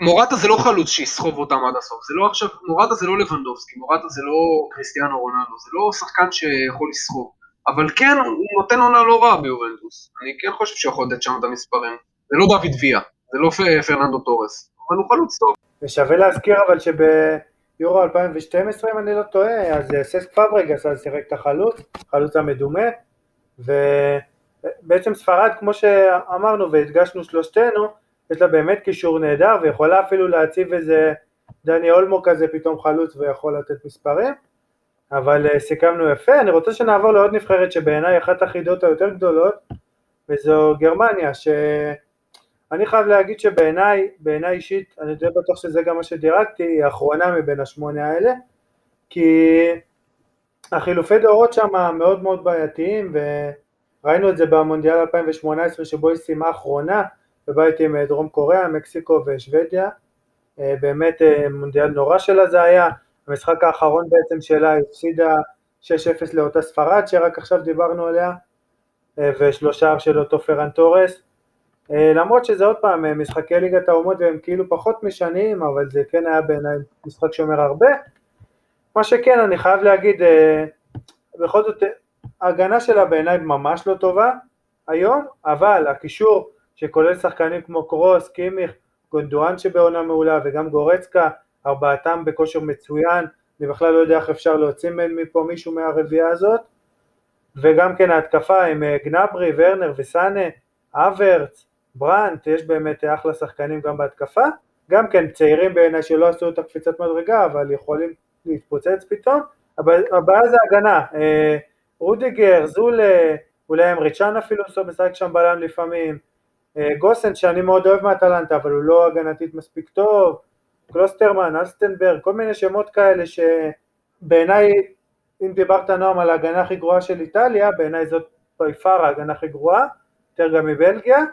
מורטה זה לא חלוץ שיסחוב אותם עד הסוף, זה לא עכשיו, מורטה זה לא לבנדובסקי, מורטה זה לא קריסטיאנו רונלדו, זה לא שחקן שיכול לסחוב, אבל כן, הוא נותן עונה לא רעה ביובנטוס, אני כן חושב שהוא יכול לתת שם את המספרים, זה לא דוד ויה, זה לא פרננדו טורס, אבל הוא חלוץ טוב. ושווה להזכיר אבל שביורו 2012, אם אני לא טועה, אז ססק פאברגס אז שיחק את החלוץ, חלוץ המדומה, ובעצם ספרד, כמו שאמרנו והדגשנו שלושתנו, יש לה באמת קישור נהדר, ויכולה אפילו להציב איזה דני אולמו כזה פתאום חלוץ ויכול לתת מספרים, אבל אה, סיכמנו יפה. אני רוצה שנעבור לעוד נבחרת שבעיניי אחת החידות היותר גדולות, וזו גרמניה, ש... אני חייב להגיד שבעיניי, בעיניי אישית, אני די בטוח שזה גם מה שדירקתי, היא האחרונה מבין השמונה האלה, כי החילופי דורות שם מאוד מאוד בעייתיים, וראינו את זה במונדיאל 2018 שבו היא סיימה אחרונה, בבית עם אה, דרום קוריאה, מקסיקו ושוודיה, אה, באמת אה, מונדיאל נורא שלה זה היה, המשחק האחרון בעצם שלה הפסידה 6-0 לאותה ספרד שרק עכשיו דיברנו עליה, ושלושה של אותו פרן תורס, למרות שזה עוד פעם משחקי ליגת האומות והם כאילו פחות משנים, אבל זה כן היה בעיניי משחק שאומר הרבה. מה שכן, אני חייב להגיד, בכל זאת, ההגנה שלה בעיניי ממש לא טובה היום, אבל הקישור שכולל שחקנים כמו קרוס, קימיך, גונדואן שבעונה מעולה וגם גורצקה, ארבעתם בכושר מצוין, אני בכלל לא יודע איך אפשר להוציא מפה מישהו מהרביעייה הזאת, וגם כן ההתקפה עם גנברי, ורנר וסאנה, אברץ, ברנט, יש באמת אחלה שחקנים גם בהתקפה, גם כן צעירים בעיניי שלא עשו את הקפיצת מדרגה, אבל יכולים להתפוצץ פתאום, אבל הבעיה זה הגנה, אה, רודיגר, זולה, אולי אמריצ'אן אפילו משחק שם בלם לפעמים, אה, גוסנס שאני מאוד אוהב מאטלנטה, אבל הוא לא הגנתית מספיק טוב, קלוסטרמן, הלסטנברג, כל מיני שמות כאלה שבעיניי, אם דיברת נועם על ההגנה הכי גרועה של איטליה, בעיניי זאת by far ההגנה הכי גרועה, יותר גם מבלגיה,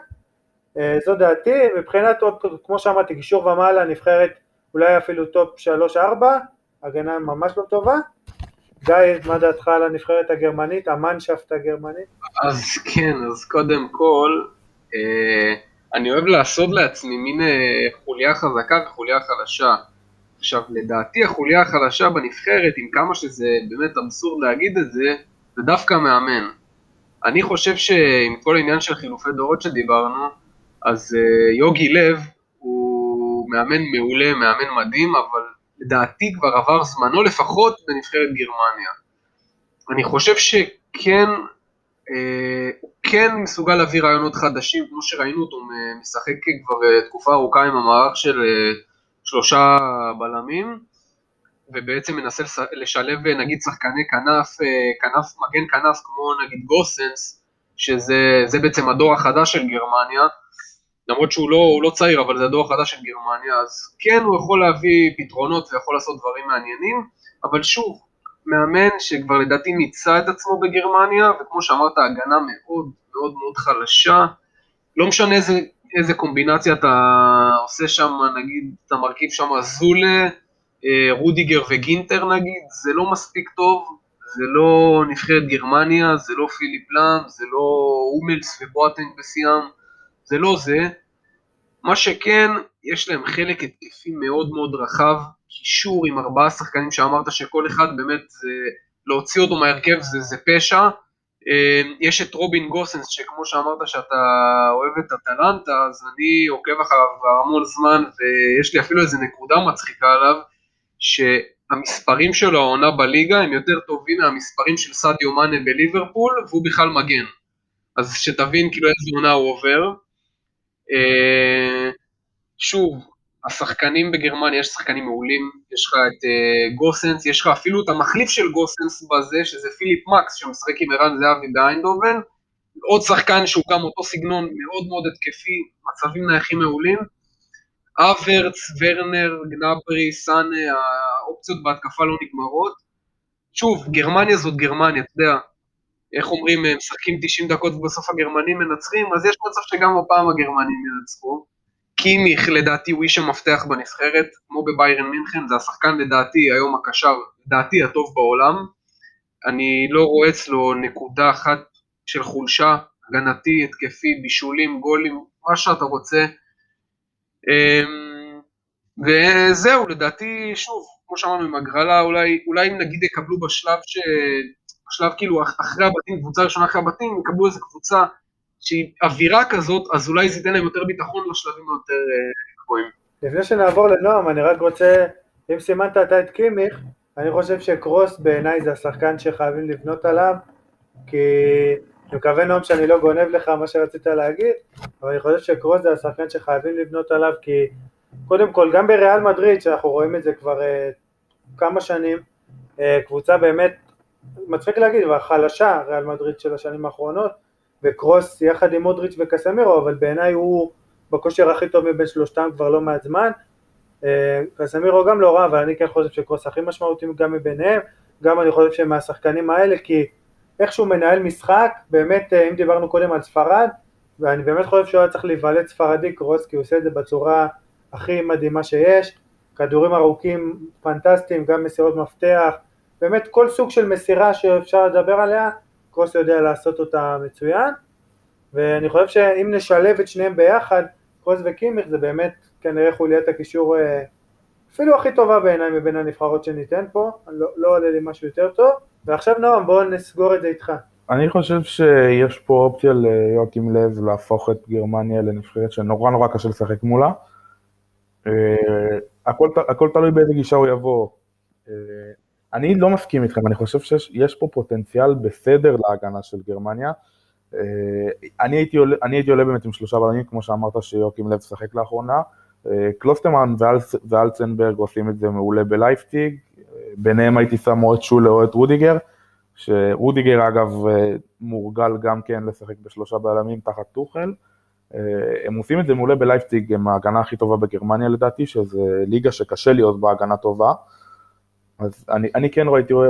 אה, זו דעתי, מבחינת עוד, כמו שאמרתי, קישור ומעלה, נבחרת אולי אפילו top 3-4, הגנה ממש לא טובה. גיא, מה דעתך על הנבחרת הגרמנית, ה Mannschaft הגרמנית? אז כן, אז קודם כל, אה, אני אוהב לעשות לעצמי מין אה, חוליה חזקה וחוליה חלשה. עכשיו, לדעתי החוליה החלשה בנבחרת, עם כמה שזה באמת אבסורד להגיד את זה, זה דווקא מאמן. אני חושב שעם כל העניין של חילופי דורות שדיברנו, אז uh, יוגי לב הוא מאמן מעולה, מאמן מדהים, אבל לדעתי כבר עבר זמנו לפחות בנבחרת גרמניה. אני חושב שכן, כן מסוגל להביא רעיונות חדשים, כמו שראינו אותו משחק כבר uh, תקופה ארוכה עם המערך של uh, שלושה בלמים, ובעצם מנסה לשלב נגיד שחקני כנף, כנף, מגן כנף כמו נגיד גוסנס, שזה בעצם הדור החדש של גרמניה, למרות שהוא לא, לא צעיר, אבל זה הדור החדש של גרמניה, אז כן, הוא יכול להביא פתרונות ויכול לעשות דברים מעניינים, אבל שוב, מאמן שכבר לדעתי מיצה את עצמו בגרמניה, וכמו שאמרת, הגנה מאוד מאוד מאוד חלשה, לא משנה איזה, איזה קומבינציה אתה עושה שם, נגיד, אתה מרכיב שם זולה, אה, רודיגר וגינטר נגיד, זה לא מספיק טוב, זה לא נבחרת גרמניה, זה לא פיליפ לאם, זה לא אומלס ובואטנג בשיאם, זה לא זה. מה שכן, יש להם חלק התקפי מאוד מאוד רחב, קישור עם ארבעה שחקנים שאמרת שכל אחד באמת זה, להוציא אותו מהרכב זה, זה פשע. אה, יש את רובין גוסנס, שכמו שאמרת שאתה אוהב את אטלנטה, אז אני עוקב אחריו כבר המון זמן, ויש לי אפילו איזה נקודה מצחיקה עליו, שהמספרים שלו העונה בליגה הם יותר טובים מהמספרים של סעדיו מאנה בליברפול, והוא בכלל מגן. אז שתבין כאילו איזה עונה הוא עובר. אה, שוב, השחקנים בגרמניה, יש שחקנים מעולים, יש לך את uh, גוסנס, יש לך אפילו את המחליף של גוסנס בזה, שזה פיליפ מקס, שמשחק עם ערן זהבי באיינדובן, עוד שחקן שהוא גם אותו סגנון מאוד מאוד התקפי, מצבים נייחים מעולים. אברץ, ורנר, גנברי, סאנה, האופציות בהתקפה לא נגמרות. שוב, גרמניה זאת גרמניה, אתה יודע, איך אומרים, משחקים 90 דקות ובסוף הגרמנים מנצחים, אז יש מצב שגם הפעם הגרמנים ינצחו. קימיך לדעתי הוא איש המפתח בנבחרת, כמו בביירן מינכן, זה השחקן לדעתי היום הקשר, לדעתי הטוב בעולם. אני לא רואה אצלו נקודה אחת של חולשה, הגנתי, התקפי, בישולים, גולים, מה שאתה רוצה. אמ, וזהו, לדעתי, שוב, כמו שאמרנו עם הגרלה, אולי, אולי אם נגיד יקבלו בשלב ש... בשלב כאילו אחרי הבתים, קבוצה ראשונה אחרי הבתים, יקבלו איזה קבוצה שהיא אווירה כזאת, אז אולי זה ייתן להם יותר ביטחון לשלבים היותר אה, גבוהים. לפני שנעבור לנועם, אני רק רוצה, אם סימנת אתה את קימיך, אני חושב שקרוס בעיניי זה השחקן שחייבים לבנות עליו, כי אני מקווה נועם שאני לא גונב לך מה שרצית להגיד, אבל אני חושב שקרוס זה השחקן שחייבים לבנות עליו, כי קודם כל גם בריאל מדריד, שאנחנו רואים את זה כבר uh, כמה שנים, uh, קבוצה באמת, מצחיק להגיד, והחלשה, ריאל מדריד של השנים האחרונות, וקרוס יחד עם מודריץ' וקסמירו, אבל בעיניי הוא בכושר הכי טוב מבין שלושתם כבר לא מעט זמן. אה, קסמירו גם לא רע, אבל אני כן חושב שקרוס הכי משמעותי גם מביניהם, גם אני חושב שהם מהשחקנים האלה, כי איך שהוא מנהל משחק, באמת, אה, אם דיברנו קודם על ספרד, ואני באמת חושב שהוא היה צריך להיוולד ספרדי קרוס, כי הוא עושה את זה בצורה הכי מדהימה שיש, כדורים ארוכים פנטסטיים, גם מסירות מפתח, באמת כל סוג של מסירה שאפשר לדבר עליה, קרוס יודע לעשות אותה מצוין, ואני חושב שאם נשלב את שניהם ביחד, קרוס וקימיך זה באמת כנראה חוליית הקישור אה, אפילו הכי טובה בעיניי מבין הנבחרות שניתן פה, לא, לא עולה לי משהו יותר טוב, ועכשיו נועם בואו נסגור את זה איתך. אני חושב שיש פה אופציה ליואקים לב להפוך את גרמניה לנבחרת שנורא נורא קשה לשחק מולה. אה, הכל, הכל תלוי באיזה גישה הוא יבוא. אני לא מסכים איתכם, אני חושב שיש פה פוטנציאל בסדר להגנה של גרמניה. אה, אני הייתי עולה, אני הייתי עולה באמת עם שלושה בלמים, כמו שאמרת שיוקים לב שחק לאחרונה. אה, קלוסטמן ואלצנברג עושים את זה מעולה בלייפציג, אה, ביניהם הייתי שם או את שולה או את רודיגר, שרודיגר אגב מורגל גם כן לשחק בשלושה בלמים תחת טוחל. הם עושים את זה מעולה בלייפציג, הם ההגנה הכי טובה בגרמניה לדעתי, שזה ליגה שקשה להיות בה הגנה טובה. אז אני, אני כן הייתי רואה,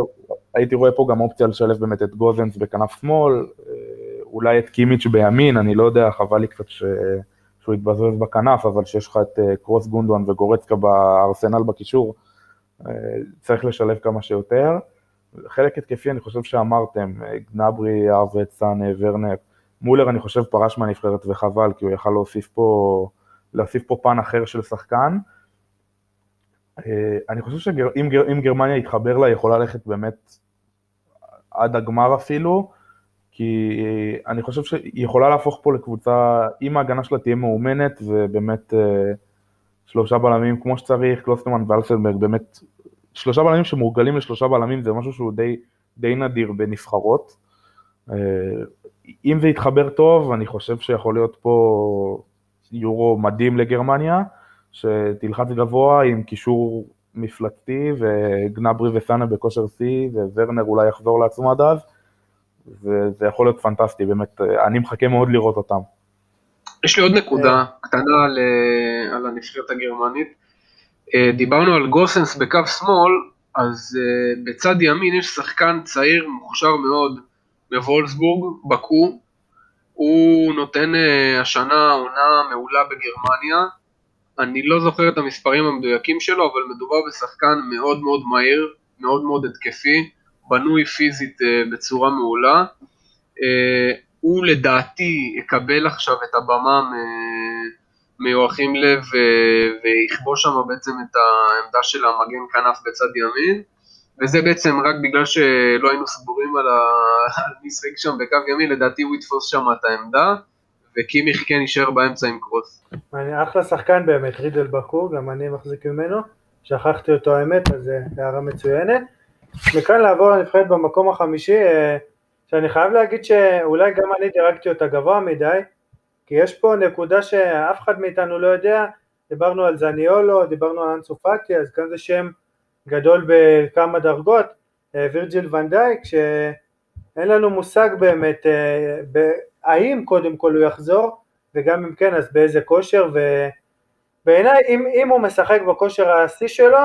הייתי רואה פה גם אופציה לשלב באמת את גוזנס בכנף שמאל, אה, אולי את קימיץ' בימין, אני לא יודע, חבל לי קצת ש... שהוא יתבזבז בכנף, אבל שיש לך את אה, קרוס גונדואן וגורצקה בארסנל בקישור, אה, צריך לשלב כמה שיותר. חלק התקפי אני חושב שאמרתם, גנברי, ארוות, סאנה, ורנר, מולר אני חושב פרש מהנבחרת וחבל, כי הוא יכל להוסיף פה, להוסיף פה פן אחר של שחקן. אה, אני חושב שאם גר, גרמניה יתחבר לה, היא יכולה ללכת באמת עד הגמר אפילו, כי אה, אני חושב שהיא יכולה להפוך פה לקבוצה, אם ההגנה שלה תהיה מאומנת ובאמת אה, שלושה בלמים כמו שצריך, קלוסטמן ואלסנברג, באמת שלושה בלמים שמורגלים לשלושה בלמים זה משהו שהוא די, די נדיר בנבחרות. אם זה יתחבר טוב, אני חושב שיכול להיות פה יורו מדהים לגרמניה. שתלחץ גבוה עם קישור מפלצתי וגנברי וסאנה בכושר שיא וורנר אולי יחזור לעצמו עד אז וזה יכול להיות פנטסטי, באמת, אני מחכה מאוד לראות אותם. יש לי עוד נקודה קטנה על, על הנבחרת הגרמנית. אה, דיברנו על גוסנס בקו שמאל, אז אה, בצד ימין יש שחקן צעיר מוכשר מאוד בוולסבורג, בקו, הוא נותן אה, השנה עונה מעולה בגרמניה, אני לא זוכר את המספרים המדויקים שלו, אבל מדובר בשחקן מאוד מאוד מהיר, מאוד מאוד התקפי, בנוי פיזית uh, בצורה מעולה. Uh, הוא לדעתי יקבל עכשיו את הבמה מיואכים לב uh, ויכבוש שם בעצם את העמדה של המגן כנף בצד ימין. וזה בעצם רק בגלל שלא היינו סגורים על, ה... <laughs> על מי ישחק שם בקו ימין, לדעתי הוא יתפוס שם את העמדה. וקימיך כן יישאר באמצע עם קרוס. אני אחלה שחקן באמת, רידל בקו, גם אני מחזיק ממנו, שכחתי אותו האמת, אז זו אה, הערה מצוינת. מכאן לעבור לנבחרת במקום החמישי, אה, שאני חייב להגיד שאולי גם אני דירגתי אותה גבוה מדי, כי יש פה נקודה שאף אחד מאיתנו לא יודע, דיברנו על זניולו, דיברנו על אנסופטי, אז כאן זה שם גדול בכמה דרגות, אה, וירג'יל ונדייק, שאין לנו מושג באמת אה, האם קודם כל הוא יחזור, וגם אם כן אז באיזה כושר, ובעיניי אם, אם הוא משחק בכושר השיא שלו,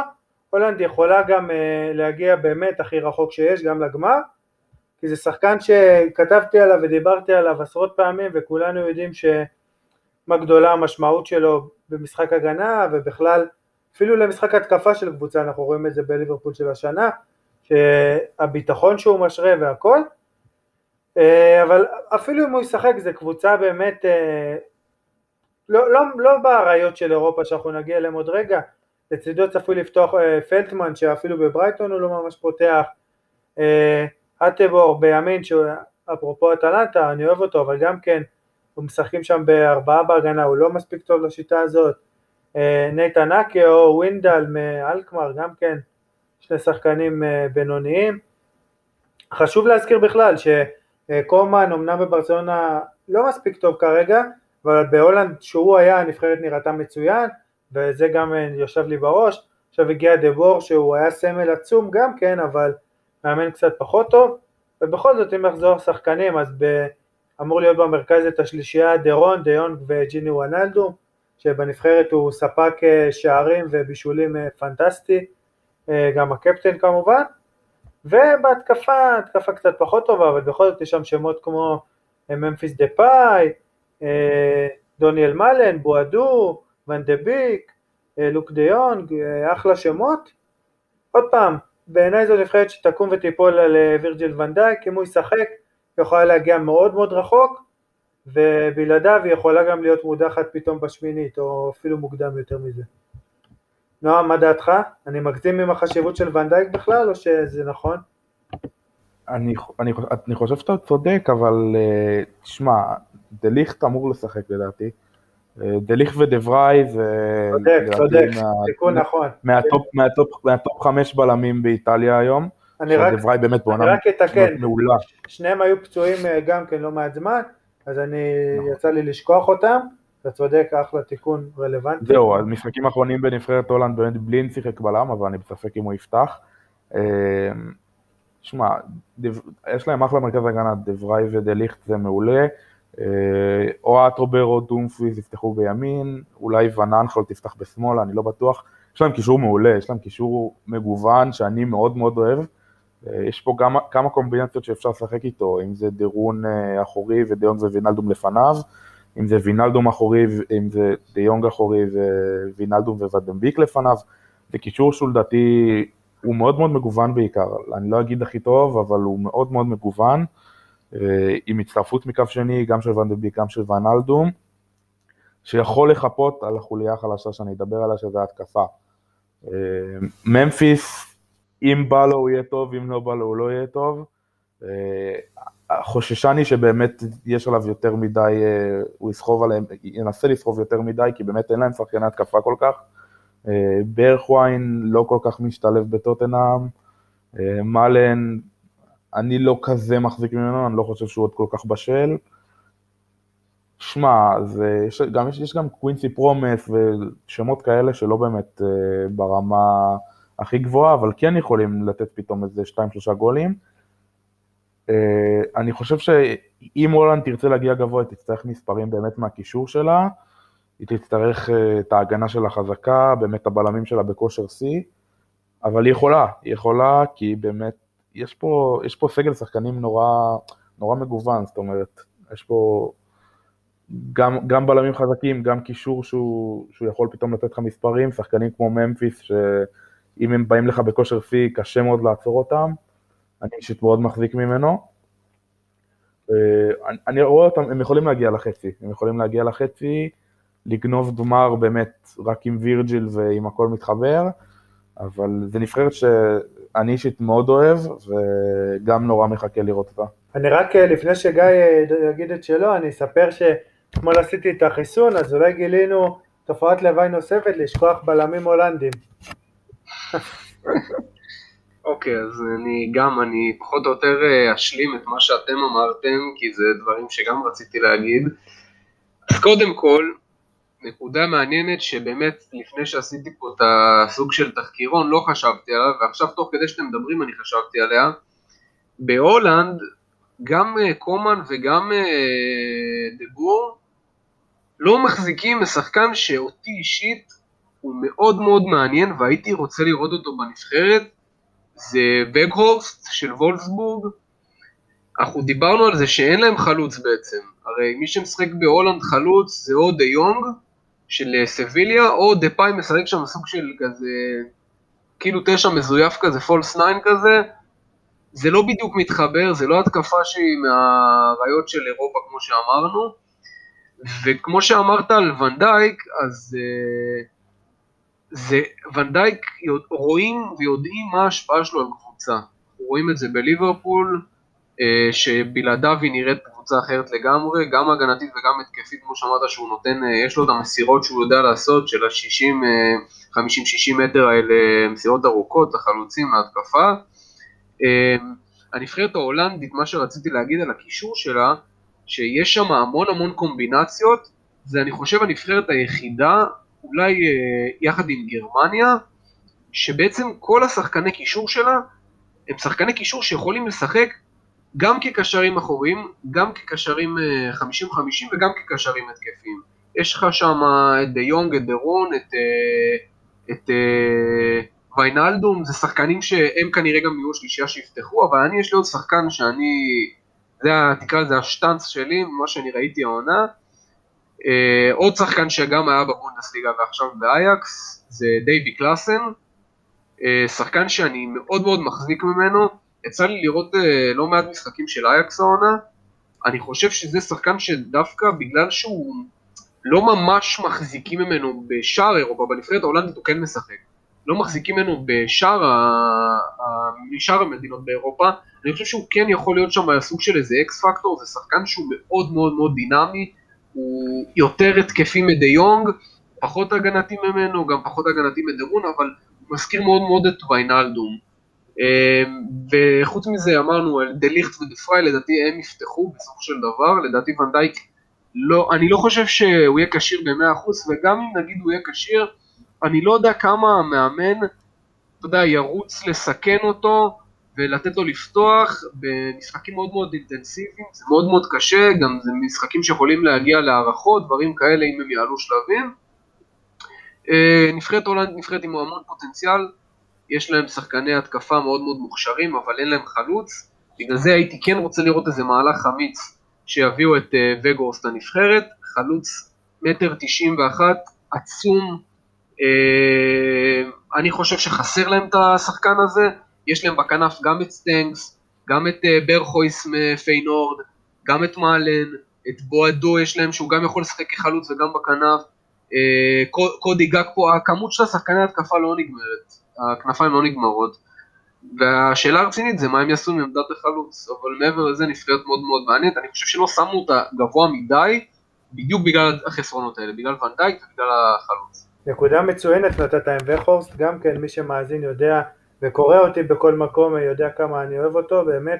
הולנד יכולה גם אה, להגיע באמת הכי רחוק שיש, גם לגמר, כי זה שחקן שכתבתי עליו ודיברתי עליו עשרות פעמים וכולנו יודעים שמה גדולה המשמעות שלו במשחק הגנה ובכלל אפילו למשחק התקפה של קבוצה אנחנו רואים את זה בליברפול של השנה שהביטחון שהוא משרה והכל אבל אפילו אם הוא ישחק זה קבוצה באמת אה, לא, לא, לא באריות של אירופה שאנחנו נגיע אליהם עוד רגע. לצידו צפוי לפתוח אה, פלטמן שאפילו בברייטון הוא לא ממש פותח. אטבור בימין שאפרופו אטלנטה אני אוהב אותו אבל גם כן הוא משחקים שם בארבעה בהגנה הוא לא מספיק טוב לשיטה הזאת. נייתן אקה או ווינדל מאלקמר גם כן שני שחקנים בינוניים. חשוב להזכיר בכלל שקומן אמנם בברצלונה לא מספיק טוב כרגע אבל בהולנד שהוא היה הנבחרת נראתה מצוין וזה גם יושב לי בראש. עכשיו הגיע דבור שהוא היה סמל עצום גם כן אבל מאמן קצת פחות טוב, ובכל זאת אם יחזור שחקנים אז ב... אמור להיות במרכז את השלישייה דרון, דיון וג'יני וונלדו, שבנבחרת הוא ספק אה, שערים ובישולים אה, פנטסטי, אה, גם הקפטן כמובן, ובהתקפה, התקפה קצת פחות טובה, אבל בכל זאת יש שם שמות כמו ממפיס דפאי, דוניאל מלן, בואדו, ון דה ביק, לוק דה יונג, אחלה שמות. עוד פעם, בעיניי זו נבחרת שתקום ותיפול על אה, וירג'יל ואן דייק, אם הוא ישחק היא יכולה להגיע מאוד מאוד רחוק ובלעדיו היא יכולה גם להיות מודחת פתאום בשמינית או אפילו מוקדם יותר מזה. נועם, מה דעתך? אני מגזים עם החשיבות של ונדייק בכלל או שזה נכון? אני, אני, אני חושב שאתה צודק, אבל אה, תשמע, דליכט אמור לשחק לדעתי. דליך ודברי זה... צודק, צודק, תיקון נכון. מהטופ חמש בלמים באיטליה היום. אני רק, דברי באמת בעונה מעולה. שניהם היו פצועים אה, גם כן לא מעט זמן, אז אני, נכון. יצא לי לשכוח אותם, אתה צודק, אחלה תיקון רלוונטי. זהו, אז משחקים אחרונים בנבחרת הולנד באמת בלין שיחק בלם, אבל אני בספק אם הוא יפתח. אה, שמע, יש להם אחלה מרכז הגנה, דברי ודליכט זה מעולה. אה, או אטרובר או דומפריז יפתחו בימין, אולי וננחול תפתח בשמאל, אני לא בטוח. יש להם קישור מעולה, יש להם קישור מגוון שאני מאוד מאוד אוהב. אה, יש פה גם כמה קומבינציות שאפשר לשחק איתו, אם זה דירון אחורי ודיונג ווינלדום לפניו, אם זה וינלדום אחורי, אם זה דיונג אחורי ווינלדום וודמביק לפניו, זה קישור שהוא לדעתי, הוא מאוד מאוד מגוון בעיקר, אני לא אגיד הכי טוב, אבל הוא מאוד מאוד מגוון. אה, עם הצטרפות מקו שני, גם של ונדביק, גם של ונלדום, שיכול לחפות על החוליה החלשה שאני אדבר עליה, שזה התקפה. אה, ממפיס, אם בא לו הוא יהיה טוב, אם לא בא לו הוא לא יהיה טוב. אה, חוששני שבאמת יש עליו יותר מדי, הוא יסחוב עליהם, ינסה לסחוב יותר מדי, כי באמת אין להם שחקני התקפה כל כך. ברחוויין לא כל כך משתלב בטוטנאם. מאלן אני לא כזה מחזיק ממנו, אני לא חושב שהוא עוד כל כך בשל. שמע, יש, יש, יש גם קווינסי פרומס ושמות כאלה שלא באמת ברמה הכי גבוהה, אבל כן יכולים לתת פתאום איזה 2-3 גולים. Uh, אני חושב שאם הולנד תרצה להגיע גבוה, היא תצטרך מספרים באמת מהקישור שלה, היא תצטרך uh, את ההגנה שלה חזקה, באמת הבלמים שלה בכושר שיא, אבל היא יכולה, היא יכולה כי באמת יש פה, יש פה סגל שחקנים נורא, נורא מגוון, זאת אומרת, יש פה גם, גם בלמים חזקים, גם קישור שהוא, שהוא יכול פתאום לתת לך מספרים, שחקנים כמו ממפיס, שאם הם באים לך בכושר שיא, קשה מאוד לעצור אותם, אני אישית מאוד מחזיק ממנו. אה, אני, רואה אותם, הם יכולים להגיע לחצי, הם יכולים להגיע לחצי, לגנוב גמר באמת רק עם וירג'יל ועם הכל מתחבר, אבל זה נבחרת שאני אישית מאוד אוהב, וגם נורא מחכה לראות אותה. אני רק, אה, לפני שגיא אה, יגיד את שלו, אני אספר שאתמול עשיתי את החיסון, אז אולי גילינו תופעת לוואי נוספת, לשכוח בלמים הולנדים. <laughs> אוקיי, אז אני גם, אני פחות או יותר אה, אשלים את מה שאתם אמרתם, כי זה דברים שגם רציתי להגיד. אז קודם כל, נקודה מעניינת שבאמת לפני שעשיתי פה את הסוג של תחקירון לא חשבתי עליו, ועכשיו תוך כדי שאתם מדברים אני חשבתי עליה. בהולנד גם אה, קומן וגם אה, דבור לא מחזיקים משחקן שאותי אישית הוא מאוד מאוד מעניין והייתי רוצה לראות אותו בנבחרת, זה וגהורסט של וולפסבורג. אנחנו דיברנו על זה שאין להם חלוץ בעצם, הרי מי שמשחק בהולנד חלוץ זה או דה יונג של אה, סביליה, או דה פאי משחק שם סוג של כזה, כאילו תשע מזויף כזה, false nine כזה, זה לא בדיוק מתחבר, זה לא התקפה שהיא מהראיות של אירופה כמו שאמרנו, וכמו שאמרת על ונדייק, אז uh, זה, ונדייק רואים ויודעים מה ההשפעה שלו על קבוצה. רואים את זה בליברפול, uh, שבלעדיו היא נראית קבוצה אחרת לגמרי, גם הגנתית וגם התקפית, כמו שאמרת שהוא נותן, uh, יש לו את המסירות שהוא יודע לעשות, של ה-60, 50-60 מטר האלה, מסירות ארוכות, החלוצים להתקפה. אמ, הנבחרת ההולנדית, מה שרציתי להגיד על הקישור שלה, שיש שם המון המון קומבינציות, זה אני חושב הנבחרת היחידה, אולי אה, יחד עם גרמניה, שבעצם כל השחקני קישור שלה הם שחקני קישור שיכולים לשחק גם כקשרים אחוריים, גם כקשרים 50-50 אה, וגם כקשרים התקפיים. יש לך שם את דה יונג, את דה רון, את, אה, את, ויינלדום זה שחקנים שהם כנראה גם יהיו השלישייה שיפתחו, אבל אני יש לי עוד שחקן שאני, זה תקרא לזה השטאנץ שלי, ממה שאני ראיתי העונה. אה, עוד שחקן שגם היה בבונדסליגה ועכשיו באייקס, זה דייבי קלאסן, אה, שחקן שאני מאוד מאוד מחזיק ממנו, יצא לי לראות אה, לא מעט משחקים של אייקס העונה, אני חושב שזה שחקן שדווקא בגלל שהוא לא ממש מחזיקים ממנו בשאר אירופה, בנבחרת ההולנדית הוא כן משחק. לא מחזיקים ממנו בשאר, בשאר המדינות באירופה, אני חושב שהוא כן יכול להיות שם סוג של איזה אקס פקטור, זה שחקן שהוא מאוד מאוד מאוד דינמי, הוא יותר התקפי מדי יונג, פחות הגנתי ממנו, גם פחות הגנתי מדרון, אבל הוא מזכיר מאוד מאוד את ויינלדום. אמ, וחוץ מזה אמרנו על דליכט ודפריי, לדעתי הם יפתחו בסופו של דבר, לדעתי ונדייק, לא, אני לא חושב שהוא יהיה כשיר ב-100% וגם אם נגיד הוא יהיה כשיר, אני לא יודע כמה המאמן, אתה יודע, ירוץ לסכן אותו ולתת לו לפתוח במשחקים מאוד מאוד אינטנסיביים, זה מאוד מאוד קשה, גם זה משחקים שיכולים להגיע להערכות, דברים כאלה אם הם יעלו שלבים. אה, נבחרת הולנד נבחרת עם המון פוטנציאל, יש להם שחקני התקפה מאוד מאוד מוכשרים, אבל אין להם חלוץ, בגלל זה הייתי כן רוצה לראות איזה מהלך אמיץ שיביאו את אה, וגורסט הנבחרת, חלוץ מטר תשעים ואחת, עצום, אה, אני חושב שחסר להם את השחקן הזה, יש להם בכנף גם את סטנקס, גם את אה, ברחהויס מפיינורד, גם את מאלן, את בואדו יש להם שהוא גם יכול לשחק כחלוץ וגם בכנף, אה, קודי גאקפו, הכמות של השחקני התקפה לא נגמרת, הכנפיים לא נגמרות, והשאלה הרצינית זה מה הם יעשו עם עמדת החלוץ, אבל מעבר לזה נבחרת מאוד מאוד מעניינת, אני חושב שלא שמו אותה גבוה מדי, בדיוק בגלל החסרונות האלה, בגלל ונדייק ובגלל החלוץ. נקודה מצוינת נתת עם וכורסט, גם כן מי שמאזין יודע וקורא אותי בכל מקום יודע כמה אני אוהב אותו, באמת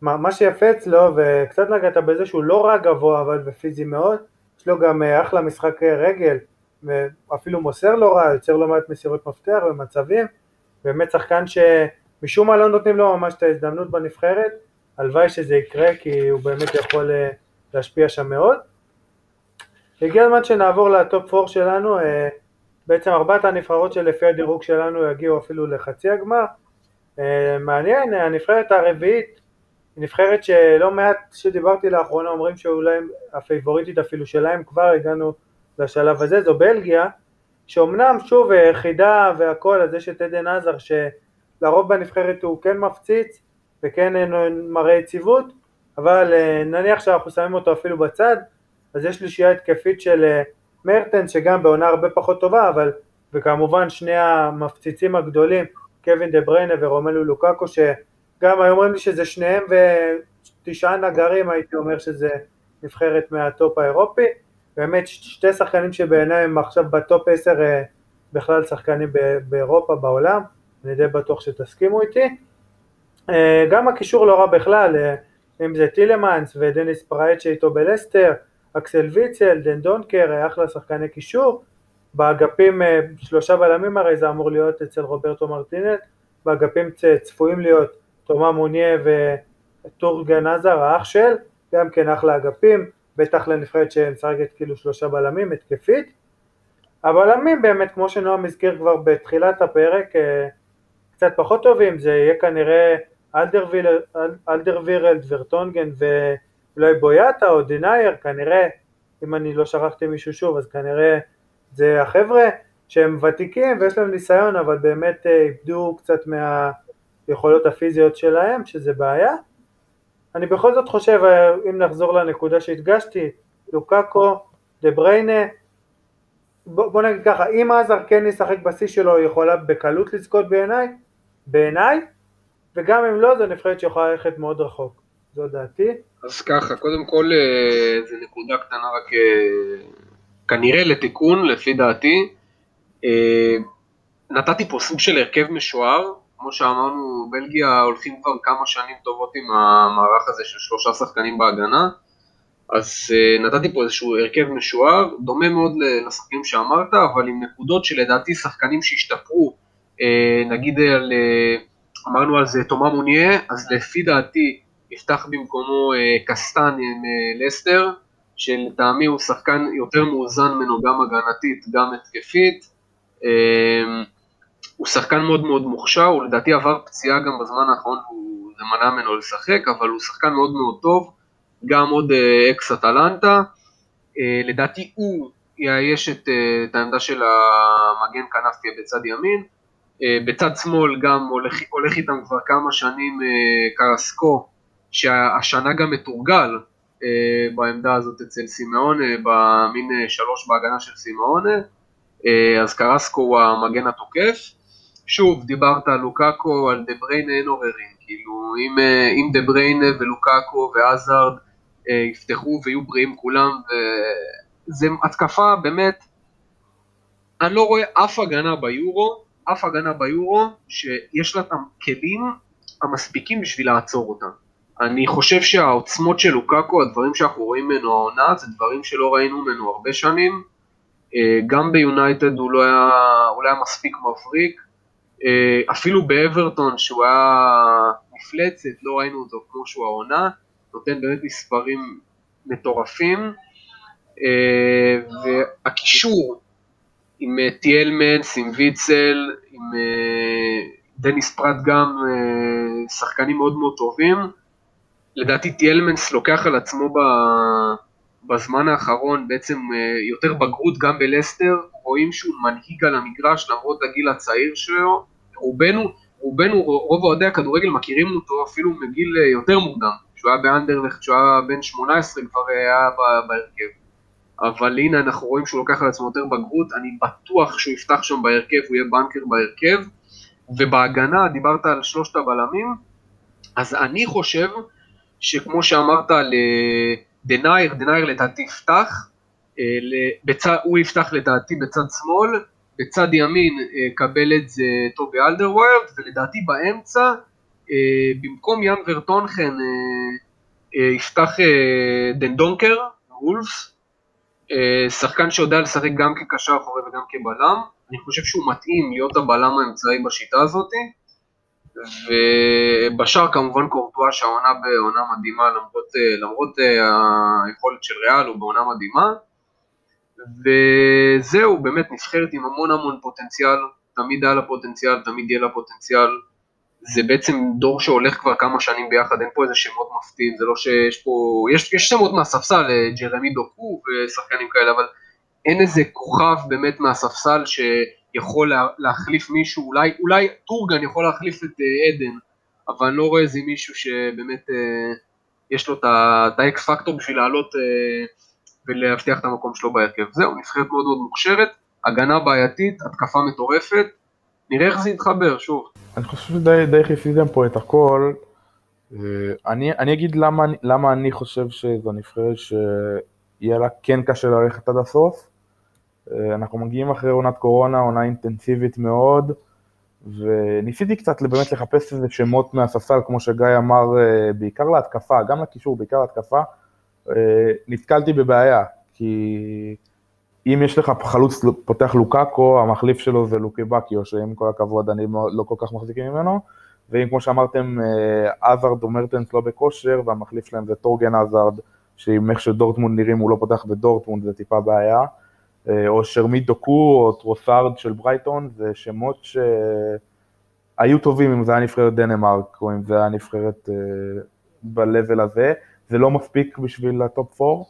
מה, מה שיפה אצלו, וקצת נגעת בזה שהוא לא רק גבוה אבל ופיזי מאוד, יש לו גם אה, אחלה משחק רגל, ואפילו מוסר לא רע, יוצר לא מעט מסירות מפתח ומצבים, באמת שחקן שמשום מה לא נותנים לו ממש את ההזדמנות בנבחרת, הלוואי שזה יקרה כי הוא באמת יכול אה, להשפיע שם מאוד. הגיע הזמן שנעבור לטופ 4 שלנו, אה, בעצם ארבעת הנבחרות שלפי הדירוג שלנו יגיעו אפילו לחצי הגמר. אה, מעניין, הנבחרת הרביעית נבחרת שלא מעט שדיברתי לאחרונה אומרים שאולי הפייבוריטית אפילו שלהם כבר הגענו לשלב הזה, זו בלגיה, שאומנם שוב חידה והכל, אז יש את עדן עזר שלרוב בנבחרת הוא כן מפציץ וכן מראה יציבות, אבל אה, נניח שאנחנו שמים אותו אפילו בצד, אז יש שלישייה התקפית של אה, מרטנס שגם בעונה הרבה פחות טובה, אבל וכמובן שני המפציצים הגדולים, קווין דה בריינה ורומלו לוקקו, שגם היו אומרים לי שזה שניהם ותשעה נגרים, הייתי אומר שזה נבחרת מהטופ האירופי, באמת שתי שחקנים שבעיניי הם עכשיו בטופ עשר אה, בכלל שחקנים באירופה, בעולם, אני די בטוח שתסכימו איתי. אה, גם הקישור לא רע בכלל, אה, אם זה טילמנס ודניס פראט שאיתו בלסטר, אקסל ויצל, דנדונקר, אחלה שחקני קישור. באגפים שלושה בלמים הרי זה אמור להיות אצל רוברטו מרטינס, באגפים צפויים להיות תומא מונייה וטורגן הזאר האח של, גם כן אחלה אגפים, בטח לנבחרת שמשחקת כאילו שלושה בלמים התקפית. הבלמים באמת, כמו שנועם הזכיר כבר בתחילת הפרק, אה, קצת פחות טובים, זה יהיה כנראה אלדרווירלד, ורטונגן ואולי בויאטה או דנייר, כנראה, אם אני לא שכחתי מישהו שוב, אז כנראה זה החבר'ה שהם ותיקים ויש להם ניסיון, אבל באמת אה, איבדו קצת מהיכולות הפיזיות שלהם, שזה בעיה. אני בכל זאת חושב, אה, אם נחזור לנקודה שהדגשתי, לוקאקו, דה בריינה, בוא, בוא נגיד ככה, אם עזר כן ישחק בשיא שלו, היא יכולה בקלות לזכות בעיניי, בעיניי, וגם אם לא, זו נבחרת שיכולה ללכת מאוד רחוק, זו דעתי. אז ככה, קודם כל, אה, זו נקודה קטנה רק אה, כנראה לתיקון, לפי דעתי. נתתי פה סוג של הרכב משוער, כמו שאמרנו, בלגיה הולכים כבר כמה שנים טובות עם המערך הזה של שלושה שחקנים בהגנה, אז נתתי פה איזשהו הרכב משוער, דומה מאוד לשחקנים שאמרת, אבל עם נקודות שלדעתי שחקנים שהשתפרו, נגיד על, אמרנו על זה תומא מוניה, אז לפי דעתי יפתח במקומו uh, קסטן עם uh, לסטר, שלטעמי הוא שחקן יותר מאוזן ממנו גם הגנתית, גם התקפית. Uh, הוא שחקן מאוד מאוד מוכשר, הוא לדעתי עבר פציעה גם בזמן האחרון, זה מנע ממנו לשחק, אבל הוא שחקן מאוד מאוד טוב, גם עוד אה, אקס אטלנטה, אה, לדעתי הוא יאייש את, אה, את העמדה של המגן כנף תהיה בצד ימין, בצד שמאל גם הולך, הולך איתם כבר כמה שנים קרסקו, שהשנה גם מתורגל בעמדה הזאת אצל סימאונה, במין שלוש בהגנה של סימאונה, אז קרסקו הוא המגן התוקף. שוב, דיברת על לוקאקו, על דה בריינה אין עוררין, כאילו אם, אה, אם דה בריינה ולוקאקו ועזארד אה, יפתחו ויהיו בריאים כולם, וזה התקפה באמת, אני לא רואה אף הגנה ביורו, אף הגנה ביורו שיש לה את הכלים המספיקים בשביל לעצור אותה. אני חושב שהעוצמות של לוקאקו, הדברים שאנחנו רואים ממנו העונה, זה דברים שלא ראינו ממנו הרבה שנים. אה, גם ביונייטד הוא לא היה, הוא לא היה מספיק מבריק, אה, אפילו באברטון שהוא היה מפלצת, לא ראינו אותו כמו שהוא העונה, נותן באמת מספרים מטורפים, אה, והקישור עם טיאלמנס, עם ויצל, עם דניס פרט גם, שחקנים מאוד מאוד טובים. לדעתי טיאלמנס לוקח על עצמו בזמן האחרון בעצם יותר בגרות גם בלסטר, רואים שהוא מנהיג על המגרש למרות הגיל הצעיר שלו, רובנו, רובנו, רוב אוהדי הכדורגל מכירים אותו אפילו מגיל אה, יותר מוקדם, כשהוא היה באנדרלכט, כשהוא היה בן 18 כבר היה בהרכב. אבל הנה אנחנו רואים שהוא לוקח על עצמו יותר בגרות, אני בטוח שהוא יפתח שם בהרכב, הוא יהיה בנקר בהרכב, ובהגנה, דיברת על שלושת הבלמים, אז אני חושב שכמו שאמרת לדנייר, דנייר לדעתי יפתח, אה, בצד, הוא יפתח לדעתי בצד שמאל, בצד ימין אה, קבל את זה טובי אלדרווירלד, ולדעתי באמצע, אה, במקום יאן ורטונכן יפתח דנדונקר, וולפס, שחקן שיודע לשחק גם כקשר אחורי וגם כבלם, אני חושב שהוא מתאים להיות הבלם האמצעי בשיטה הזאת, ובשאר כמובן קורטואה שהעונה בעונה מדהימה למרות, למרות היכולת של ריאל הוא בעונה מדהימה, וזהו, באמת נבחרת עם המון המון פוטנציאל, תמיד היה לה פוטנציאל, תמיד יהיה לה פוטנציאל. זה בעצם דור שהולך כבר כמה שנים ביחד, אין פה איזה שמות מפתיעים, זה לא שיש פה, יש, יש שמות מהספסל, אה, ג'רמי דוקו ושחקנים כאלה, אבל אין איזה כוכב באמת מהספסל שיכול לה, להחליף מישהו, אולי, אולי טורגן יכול להחליף את uh, עדן, אבל אני לא רואה איזה מישהו שבאמת uh, יש לו את האקס פקטור בשביל לעלות uh, ולהבטיח את המקום שלו בהרכב. זהו, נבחרת מאוד מאוד מוכשרת, הגנה בעייתית, התקפה מטורפת, נראה איך זה יתחבר, שוב. אני חושב שדי חיסיתם פה את הכל. אה, אני, אני אגיד למה, למה אני חושב שזו נבחרת שיהיה לה כן קשה ללכת עד הסוף. אה, אנחנו מגיעים אחרי עונת קורונה, עונה אינטנסיבית מאוד, וניסיתי קצת באמת לחפש איזה שמות מהספסל, כמו שגיא אמר, אה, בעיקר להתקפה, גם לקישור, בעיקר להתקפה, אה, נתקלתי בבעיה, כי אם יש לך חלוץ פותח לוקאקו, המחליף שלו זה לוקי בקיו, שעם כל הכבוד אני לא כל כך מחזיק ממנו, ואם כמו שאמרתם, עזארד או מרטנס לא בכושר, והמחליף שלהם זה טורגן עזארד, שעם איך שדורטמונד נראים הוא לא פותח בדורטמונד, זה טיפה בעיה. אה, או ז'רמי דוקו או טרוסארד של ברייטון, זה שמות שהיו טובים אם זה היה נבחרת דנמרק או אם זה היה נבחרת ב-level הזה, זה לא מספיק בשביל הטופ 4,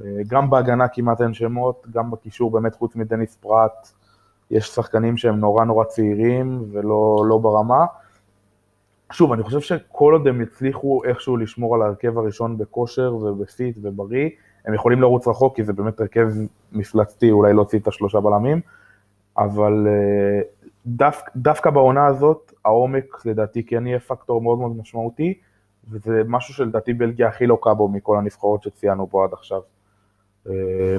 אה, גם בהגנה כמעט אין שמות, גם בקישור באמת חוץ מדניס פראט, יש שחקנים שהם נורא נורא צעירים ולא לא ברמה. שוב, אני חושב שכל עוד הם יצליחו איכשהו לשמור על ההרכב הראשון בכושר ובפיט ובריא, הם יכולים לרוץ רחוק, כי זה באמת הרכב מפלצתי, אולי להוציא את השלושה בלמים, אבל אה, דווקא, דווקא בעונה הזאת, העומק לדעתי כן יהיה פקטור מאוד מאוד משמעותי, וזה משהו שלדעתי בלגיה הכי לוקה בו מכל הנבחרות שציינו פה עד עכשיו. אה,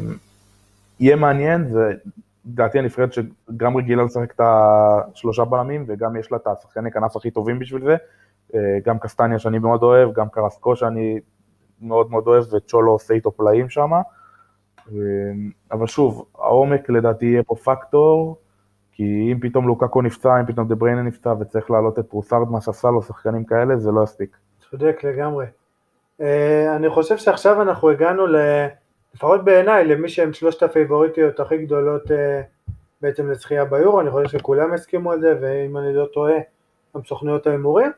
יהיה מעניין, זה לדעתי הנבחרת שגם רגילה לשחק את השלושה בלמים, וגם יש לה את השחקני כנף הכי טובים בשביל זה, אה, גם קסטניה שאני מאוד אוהב, גם קרסקו שאני מאוד מאוד אוהב, וצ'ולו עושה איתו פלאים שם. אמ, אבל שוב, העומק לדעתי יהיה פה פקטור, כי אם פתאום לוקקו נפצע, אם פתאום דה בריינה נפצע וצריך להעלות את טרוסארד מהספסל או שחקנים כאלה, זה לא יספיק. צודק לגמרי. אה, אני חושב שעכשיו אנחנו הגענו, לפחות בעיניי, למי שהם שלושת הפייבוריטיות הכי גדולות אה, בעצם לזכייה ביורו, אני חושב שכולם הסכימו על זה, ואם אני לא טועה, גם סוכנויות ההימורים.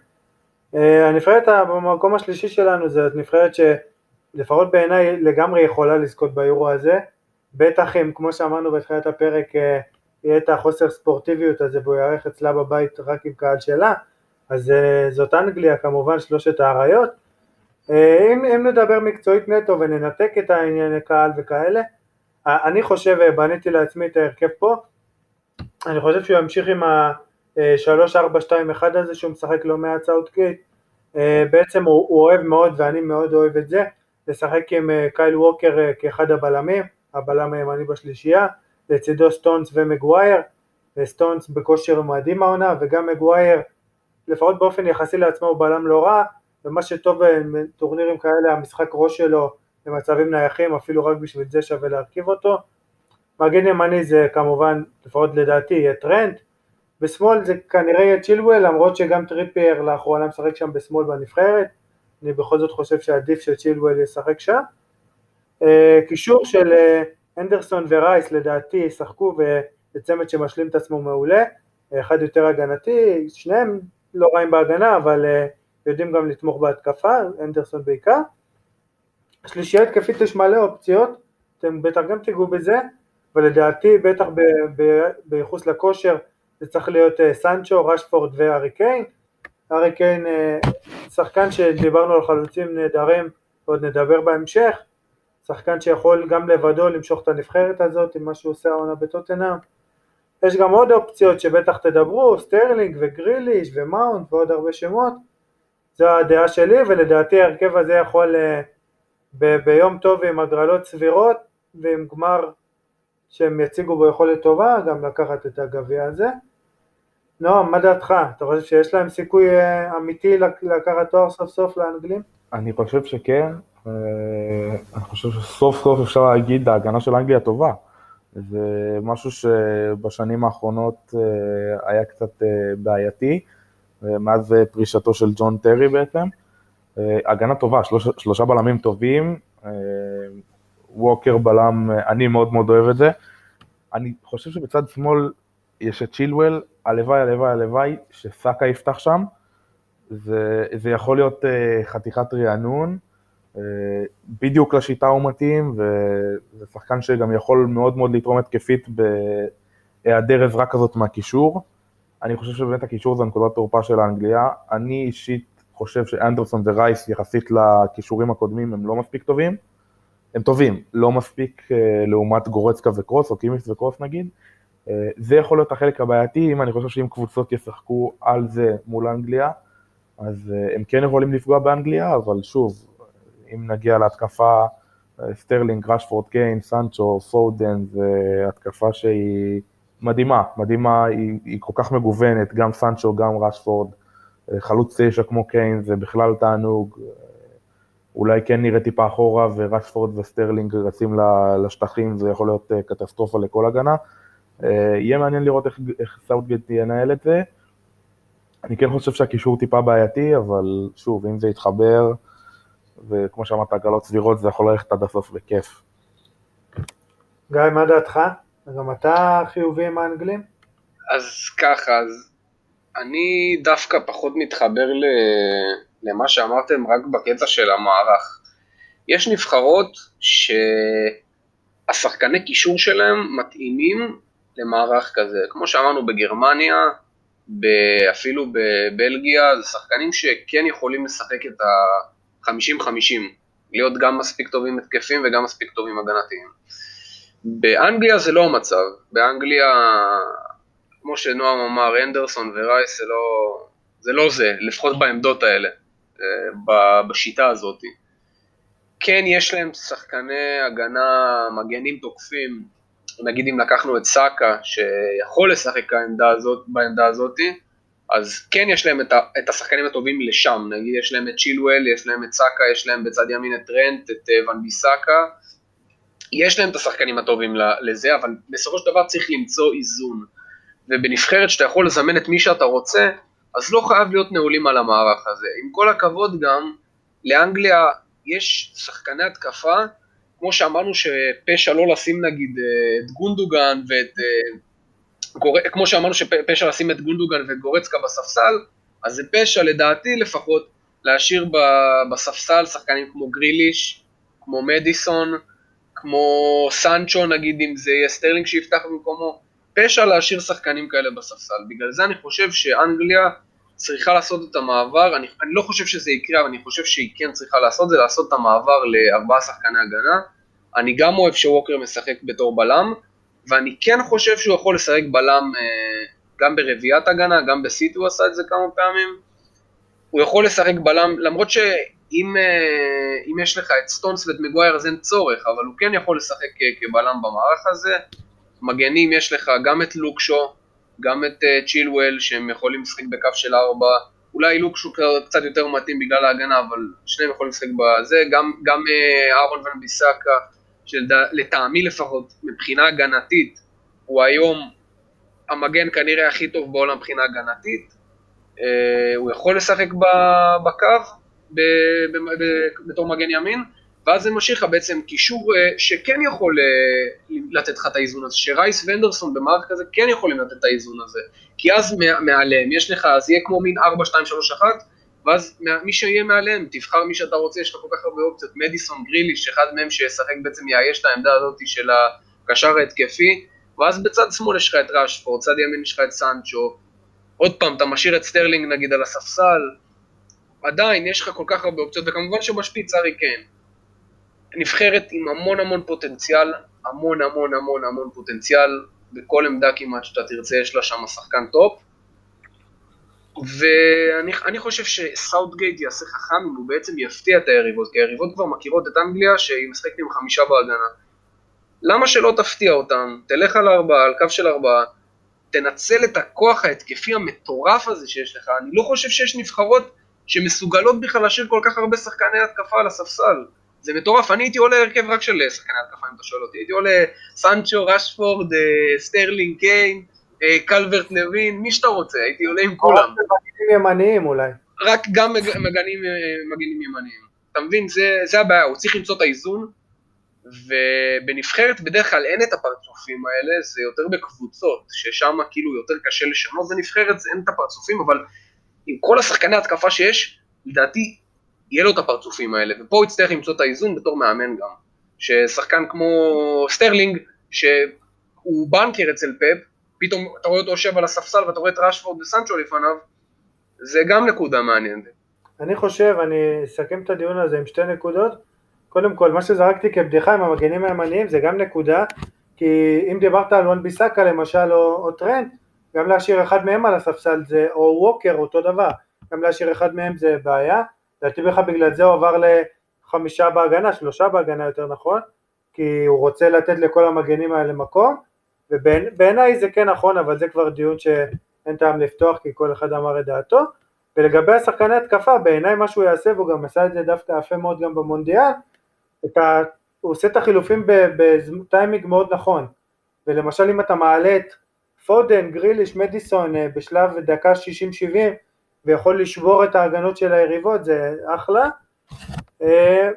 אה, הנבחרת במקום השלישי שלנו זאת נבחרת שלפחות בעיניי לגמרי יכולה לזכות ביורו הזה, בטח אם כמו שאמרנו בתחילת הפרק אה, יהיה את החוסר ספורטיביות הזה והוא יארך אצלה בבית רק עם קהל שלה, אז אה, זאת אנגליה כמובן שלושת האריות. אם, אם נדבר מקצועית נטו וננתק את הענייני קהל וכאלה, אני חושב, בניתי לעצמי את ההרכב פה, אני חושב שהוא ימשיך עם ה... 3-4-2-1 הזה שהוא משחק לא מעט סאוטגייט, אה, בעצם הוא, הוא אוהב מאוד ואני מאוד אוהב את זה, לשחק עם אה, קייל ווקר אה, כאחד הבלמים, הבלם הימני בשלישייה, לצידו סטונס ומגווייר, סטונס בכושר מדהים העונה וגם מגווייר לפחות באופן יחסי לעצמו הוא בלם לא רע ומה שטוב בטורנירים כאלה המשחק ראש שלו במצבים נייחים אפילו רק בשביל זה שווה להרכיב אותו. מגן ימני זה כמובן לפחות לדעתי יהיה טרנט בשמאל זה כנראה יהיה צ'ילואל, למרות שגם טריפייר לאחרונה משחק שם בשמאל בנבחרת, אני בכל זאת חושב שעדיף שצ'ילואל ישחק שם. אה, קישור של אה, אנדרסון ורייס לדעתי ישחקו בצמד שמשלים את עצמו מעולה, אחד יותר הגנתי, שניהם לא רעים בהגנה אבל אה, יודעים גם לתמוך בהתקפה, אנדרסון בעיקר. שלישייה התקפית יש מלא אופציות, אתם בטח גם תיגעו בזה, ולדעתי בטח ביחוס לכושר זה צריך להיות אה, סנצ'ו, רשפורד וארי קיין. ארי קיין אה, שחקן שדיברנו על חלוצים נהדרים ועוד נדבר בהמשך, שחקן שיכול גם לבדו למשוך את הנבחרת הזאת עם מה שהוא עושה העונה בטוטנאם. יש גם עוד אופציות שבטח תדברו, סטרלינג וגריליש ומאונט ועוד הרבה שמות. זו הדעה שלי ולדעתי ההרכב הזה יכול אה, ב- ביום טוב עם הגרלות סבירות ועם גמר שהם יציגו בו יכולת טובה גם לקחת את הגביע הזה. נועם, מה דעתך? אתה חושב שיש להם סיכוי אה, אמיתי לקחת תואר סוף סוף לאנגלים? אני חושב שכן, אה, אני חושב שסוף סוף אפשר להגיד ההגנה של אנגליה טובה. זה משהו שבשנים האחרונות אה, היה קצת בעייתי, מאז פרישתו של ג'ון טרי בעצם. הגנה טובה, שלוש, שלושה בלמים טובים, ווקר בלם, אני מאוד מאוד אוהב את זה. אני חושב שבצד שמאל יש את צ'ילואל, הלוואי, הלוואי, הלוואי שסאקה יפתח שם, זה, זה יכול להיות uh, חתיכת רענון, uh, בדיוק לשיטה הוא מתאים, וזה שחקן שגם יכול מאוד מאוד לתרום התקפית בהיעדר עזרה כזאת מהקישור. אני חושב שבאמת הקישור זה נקודת תורפה של האנגליה. אני אישית חושב שאנדרסון ורייס יחסית לכישורים הקודמים הם לא מספיק טובים. הם טובים, לא מספיק uh, לעומת גורצקה וקרוס, או קימיס וקרוס נגיד, זה יכול להיות החלק הבעייתי, אם אני חושב שאם קבוצות ישחקו על זה מול אנגליה, אז אה, הם כן יכולים לפגוע באנגליה, אבל שוב, אם נגיע להתקפה, אה, סטרלינג, ראשפורד, קיין, סנצ'ו, פודן, זה התקפה שהיא מדהימה, מדהימה, היא, היא כל כך מגוונת, גם סנצ'ו, גם רשפורד, אה, חלוץ תשע כמו קיין, זה בכלל תענוג. אולי קיין נראה טיפה אחורה ורשפורד וסטרלינג רצים לשטחים, זה יכול להיות קטסטרופה לכל הגנה. יהיה מעניין לראות איך, איך סאוטגייט ינהל את זה. אני כן חושב שהקישור טיפה בעייתי, אבל שוב, אם זה יתחבר, וכמו שאמרת, הגרלות סבירות, זה יכול ללכת עד הסוף בכיף. גיא, מה דעתך? גם אתה חיובי עם האנגלים? אז ככה, אז אני דווקא פחות מתחבר ל... למה שאמרתם רק בקטע של המערך. יש נבחרות שהשחקני קישור שלהם מתאימים למערך כזה. כמו שאמרנו בגרמניה, אפילו בבלגיה, זה שחקנים שכן יכולים לשחק את ה-50-50, להיות גם מספיק טובים התקפים וגם מספיק טובים הגנתיים. באנגליה זה לא המצב, באנגליה, כמו שנועם אמר, אנדרסון ורייס זה לא זה, לא זה לפחות בעמדות האלה, אה, בשיטה הזאת. כן יש להם שחקני הגנה, מגנים תוקפים, נגיד אם לקחנו את סאקה, שיכול לשחק העמדה הזאת, בעמדה הזאת, אז כן יש להם את, ה, את השחקנים הטובים לשם, נגיד יש להם את צ'ילואל, יש להם את סאקה, יש להם בצד ימין את טרנט, את אה, ון ביסאקה, יש להם את השחקנים הטובים לזה, אבל בסופו של דבר צריך למצוא איזון. ובנבחרת שאתה יכול לזמן את מי שאתה רוצה, אז לא חייב להיות נעולים על המערך הזה. עם כל הכבוד גם, לאנגליה יש שחקני התקפה, כמו שאמרנו שפשע לא לשים נגיד אה, את גונדוגן ואת... אה. כמו שאמרנו שפשע לשים את גונדוגן ואת גורצקה בספסל, אז זה פשע לדעתי לפחות להשאיר בספסל שחקנים כמו גריליש, כמו מדיסון, כמו סנצ'ו נגיד אם זה יהיה סטרלינג שיפתח במקומו, פשע להשאיר שחקנים כאלה בספסל. בגלל זה אני חושב שאנגליה צריכה לעשות את המעבר, אני, אני לא חושב שזה יקרה, אבל אני חושב שהיא כן צריכה לעשות זה, לעשות את המעבר לארבעה שחקני הגנה. אני גם אוהב שווקר משחק בתור בלם, ואני כן חושב שהוא יכול לשחק בלם אה, גם ברביעיית הגנה, גם בסיטי הוא עשה את זה כמה פעמים. הוא יכול לשחק בלם, למרות ש... אם, אה, יש לך את סטונס ואת מגווייר אז אין צורך, אבל הוא כן יכול לשחק כבלם במערך הזה. מגנים יש לך גם את לוקשו, גם את צ'ילואל שהם יכולים לשחק בקו של ארבע, אולי לוקשו קצת יותר מתאים בגלל ההגנה, אבל שניהם יכולים לשחק בזה, גם, גם uh, אהרון ון ביסאקה, שלטעמי לפחות, מבחינה הגנתית, הוא היום המגן כנראה הכי טוב בעולם מבחינה הגנתית, uh, הוא יכול לשחק בקו, בתור מגן ימין, ואז זה משאיר לך בעצם קישור אה, שכן יכול אה, לתת לך את האיזון הזה, שרייס ואנדרסון במערכת כזה כן יכולים לתת את האיזון הזה, כי אז מעליהם יש לך, אז יהיה כמו מין 4, 2, 3, 1, ואז מי שיהיה מעליהם, תבחר מי שאתה רוצה, יש לך כל כך הרבה אופציות, מדיסון, גריליש, אחד מהם שישחק בעצם יאייש את העמדה הזאת של הקשר ההתקפי, ואז בצד שמאל יש לך את ראשפורד, צד ימין יש לך את סנצ'ו, עוד פעם, אתה משאיר את סטרלינג נגיד על הספסל, עדיין יש לך כל כך הרבה אופציות, וכמובן שבשפיץ הארי קיין. נבחרת עם המון המון פוטנציאל, המון המון המון המון פוטנציאל, בכל עמדה כמעט שאתה תרצה יש לה שם שחקן טופ. ואני חושב שסאוטגייט יעשה חכם אם הוא בעצם יפתיע את היריבות, כי היריבות כבר מכירות את אנגליה שהיא משחקת עם חמישה בהגנה. למה שלא תפתיע אותם? תלך על ארבעה, על קו של ארבעה, תנצל את הכוח ההתקפי המטורף הזה שיש לך. אני לא חושב שיש נבחרות שמסוגלות בכלל להשאיר כל כך הרבה שחקני התקפה על הספסל. זה מטורף, אני הייתי עולה הרכב רק של שחקני התקפה אם אתה שואל אותי, הייתי עולה סנצ'ו, רשפורד, אה, סטרלינג, קיין, אה, קלברט לווין, מי שאתה רוצה, הייתי עולה עם כולם. רק מגנים ימניים אולי. רק גם מגנים, אה, מגנים ימניים. אתה מבין, זה, זה הבעיה, הוא צריך למצוא את האיזון, ובנבחרת בדרך כלל אין את הפרצופים האלה, זה יותר בקבוצות, ששם כאילו יותר קשה לשנות, בנבחרת אין את הפרצופים, אבל עם כל השחקני התקפה שיש, לדעתי יהיה לו את הפרצופים האלה, ופה הוא יצטרך למצוא את האיזון בתור מאמן גם. ששחקן כמו סטרלינג, שהוא banker אצל פפ, פתאום אתה רואה אותו יושב על הספסל ואתה רואה את ראשפורד וסנצ'ו לפניו, זה גם נקודה מעניינת. אני חושב, אני אסכם את הדיון הזה עם שתי נקודות. קודם כל, מה שזרקתי כבדיחה עם המגנים הימניים זה גם נקודה, כי אם דיברת על וואן ביסאקה למשל או, או טרנד, גם להשאיר אחד מהם על הספסל זה, או ווקר אותו דבר, גם להשאיר אחד מהם זה בעיה, לדעתי בכלל בגלל זה הוא עבר לחמישה בהגנה, שלושה בהגנה יותר נכון, כי הוא רוצה לתת לכל המגנים האלה מקום, ובעיניי זה כן נכון, אבל זה כבר דיון שאין טעם לפתוח כי כל אחד אמר את דעתו. ולגבי השחקני התקפה, בעיניי מה שהוא יעשה, והוא גם עשה את זה דווקא יפה מאוד גם במונדיאל, ה... הוא עושה את החילופים בטיימינג מאוד נכון. ולמשל אם אתה מעלה את פודן, גריליש, מדיסון אה, בשלב דקה 60-70 ויכול לשבור את ההגנות של היריבות, זה אחלה. אה,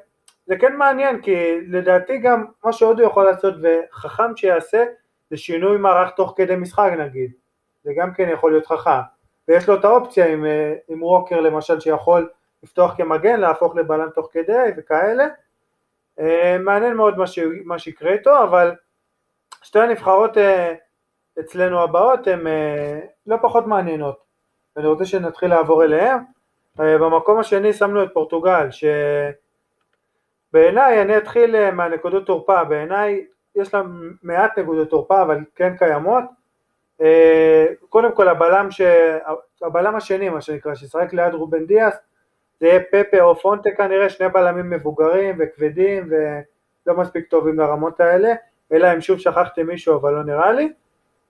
זה כן מעניין, כי לדעתי גם מה שעוד הוא יכול לעשות וחכם שיעשה, זה שינוי מערך תוך כדי משחק נגיד. זה גם כן יכול להיות חכם. ויש לו את האופציה עם, אה, עם ווקר למשל שיכול לפתוח כמגן, להפוך לבלם תוך כדי וכאלה. מעניין מאוד מה, ש... מה שיקרה איתו, אבל שתי הנבחרות אצלנו הבאות הן לא פחות מעניינות. ואני רוצה שנתחיל לעבור אליהם. אה, במקום השני שמנו את פורטוגל, שבעיניי, אני אתחיל אה, מהנקודות תורפה, בעיניי יש לה מעט נקודות תורפה, אבל כן קיימות. אה, קודם כל הבלם, ש... הבלם השני, מה שנקרא, שישחק ליד רובן דיאס, זה יהיה פפה או פונטה כנראה, שני בלמים מבוגרים וכבדים ולא מספיק טובים לרמות האלה, אלא אם שוב שכחתי מישהו, אבל לא נראה לי.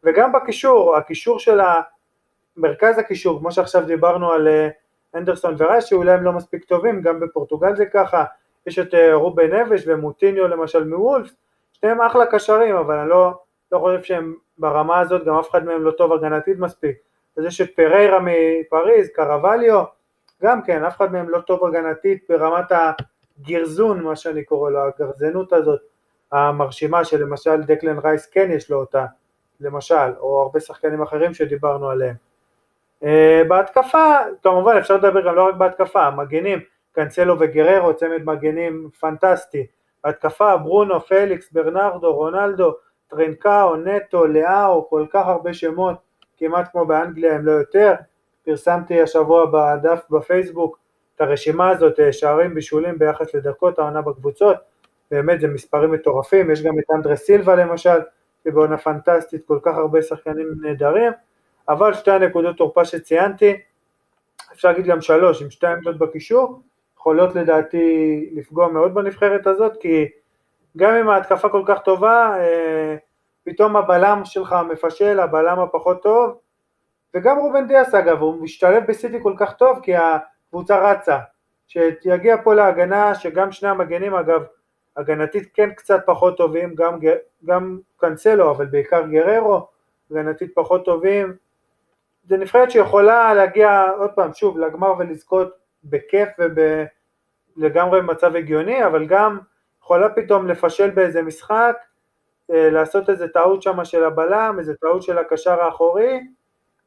וגם בקישור, הקישור של מרכז הקישור, כמו שעכשיו דיברנו על אה, אנדרסון ורייס, שאולי הם לא מספיק טובים, גם בפורטוגל זה ככה, יש את אה, רובן נבש ומוטיניו למשל מוולף, שניהם אחלה קשרים, אבל אני לא, לא חושב שהם ברמה הזאת, גם אף אחד מהם לא טוב הגנתית מספיק. אז יש את פריירה מפריז, קרווליו, גם כן, אף אחד מהם לא טוב הגנתית ברמת הגרזון, מה שאני קורא לו, הגרזנות הזאת המרשימה, שלמשל דקלן רייס כן יש לו אותה, למשל, או הרבה שחקנים אחרים שדיברנו עליהם. Uh, בהתקפה, כמובן אפשר לדבר גם לא רק בהתקפה, מגנים, קאנסלו וגררו, צמד מגנים פנטסטי, בהתקפה ברונו, פליקס, ברנרדו, רונלדו, טרנקאו, נטו, לאהו, כל כך הרבה שמות, כמעט כמו באנגליה אם לא יותר, פרסמתי השבוע בדף בפייסבוק את הרשימה הזאת, אה, שערים בישולים ביחס לדקות העונה בקבוצות, באמת זה מספרים מטורפים, יש גם את אנדרה סילבה למשל, שבעונה פנטסטית כל כך הרבה שחקנים נהדרים, אבל שתי הנקודות תורפה שציינתי, אפשר להגיד גם שלוש, עם שתי עמדות בקישור, יכולות לדעתי לפגוע מאוד בנבחרת הזאת, כי גם אם ההתקפה כל כך טובה, אה, פתאום הבלם שלך מפשל, הבלם הפחות טוב, וגם רובן דיאס אגב, הוא משתלב בסיטי כל כך טוב כי הקבוצה רצה, שיגיע פה להגנה, שגם שני המגנים אגב, הגנתית כן קצת פחות טובים, גם, גם קאנסלו, אבל בעיקר גררו, הגנתית פחות טובים, זה נבחרת שיכולה להגיע עוד פעם, שוב, לגמר ולזכות בכיף ולגמרי במצב הגיוני, אבל גם יכולה פתאום לפשל באיזה משחק, אה, לעשות איזה טעות שם של הבלם, איזה טעות של הקשר האחורי,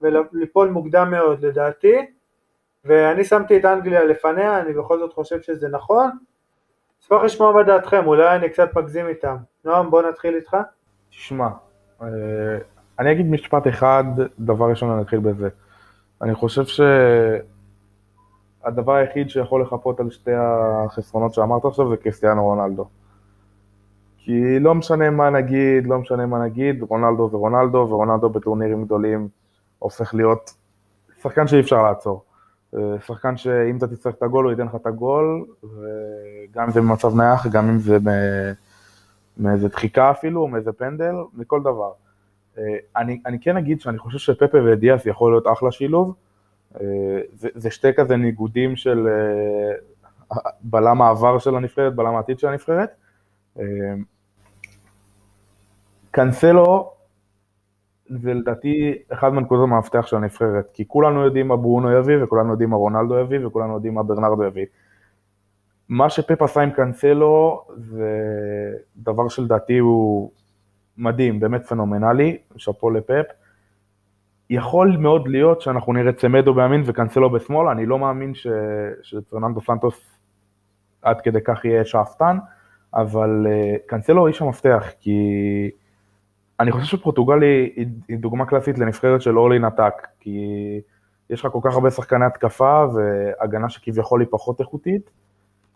וליפול מוקדם מאוד לדעתי, ואני שמתי את אנגליה לפניה, אני בכל זאת חושב שזה נכון. אשמח לשמוע מה דעתכם, אולי אני קצת מגזים איתם. נועם, בוא נתחיל איתך. תשמע, אה, אני אגיד משפט אחד, דבר ראשון אני אתחיל בזה. אני חושב שהדבר היחיד שיכול לחפות על שתי החסרונות שאמרת עכשיו זה קריסטיאנו רונלדו. כי לא משנה מה נגיד, לא משנה מה נגיד, רונלדו זה רונלדו, ורונלדו בטורנירים גדולים הופך להיות שחקן שאי אפשר לעצור. שחקן שאם אתה תצטרך את הגול, הוא ייתן לך את הגול, וגם אם זה במצב נייח, גם אם זה מאיזה דחיקה אפילו, מאיזה פנדל, מכל דבר. אה, אני, אני כן אגיד שאני חושב שפפה ודיאס יכול להיות אחלה שילוב. אה, זה, זה שתי כזה ניגודים של אה, בלם העבר של הנבחרת, בלם העתיד של הנבחרת. קאנסלו זה לדעתי אחד מנקודות המפתח של הנבחרת, כי כולנו יודעים מה ברונו יביא, וכולנו יודעים מה רונלדו יביא, וכולנו יודעים מה ברנרדו יביא. מה שפפ עשה עם קאנסלו זה דבר שלדעתי הוא מדהים, באמת פנומנלי, שאפו לפפ. יכול מאוד להיות שאנחנו נראה צמדו בימין וקנסלו בשמאל, אני לא מאמין ש... שפרננדו סנטוס עד כדי כך יהיה שאפתן, אבל uh, קנסלו איש המפתח, כי אני חושב שפורטוגל היא, היא דוגמה קלאסית לנבחרת של אורלין עתק, כי יש לך כל כך הרבה שחקני התקפה והגנה שכביכול היא פחות איכותית,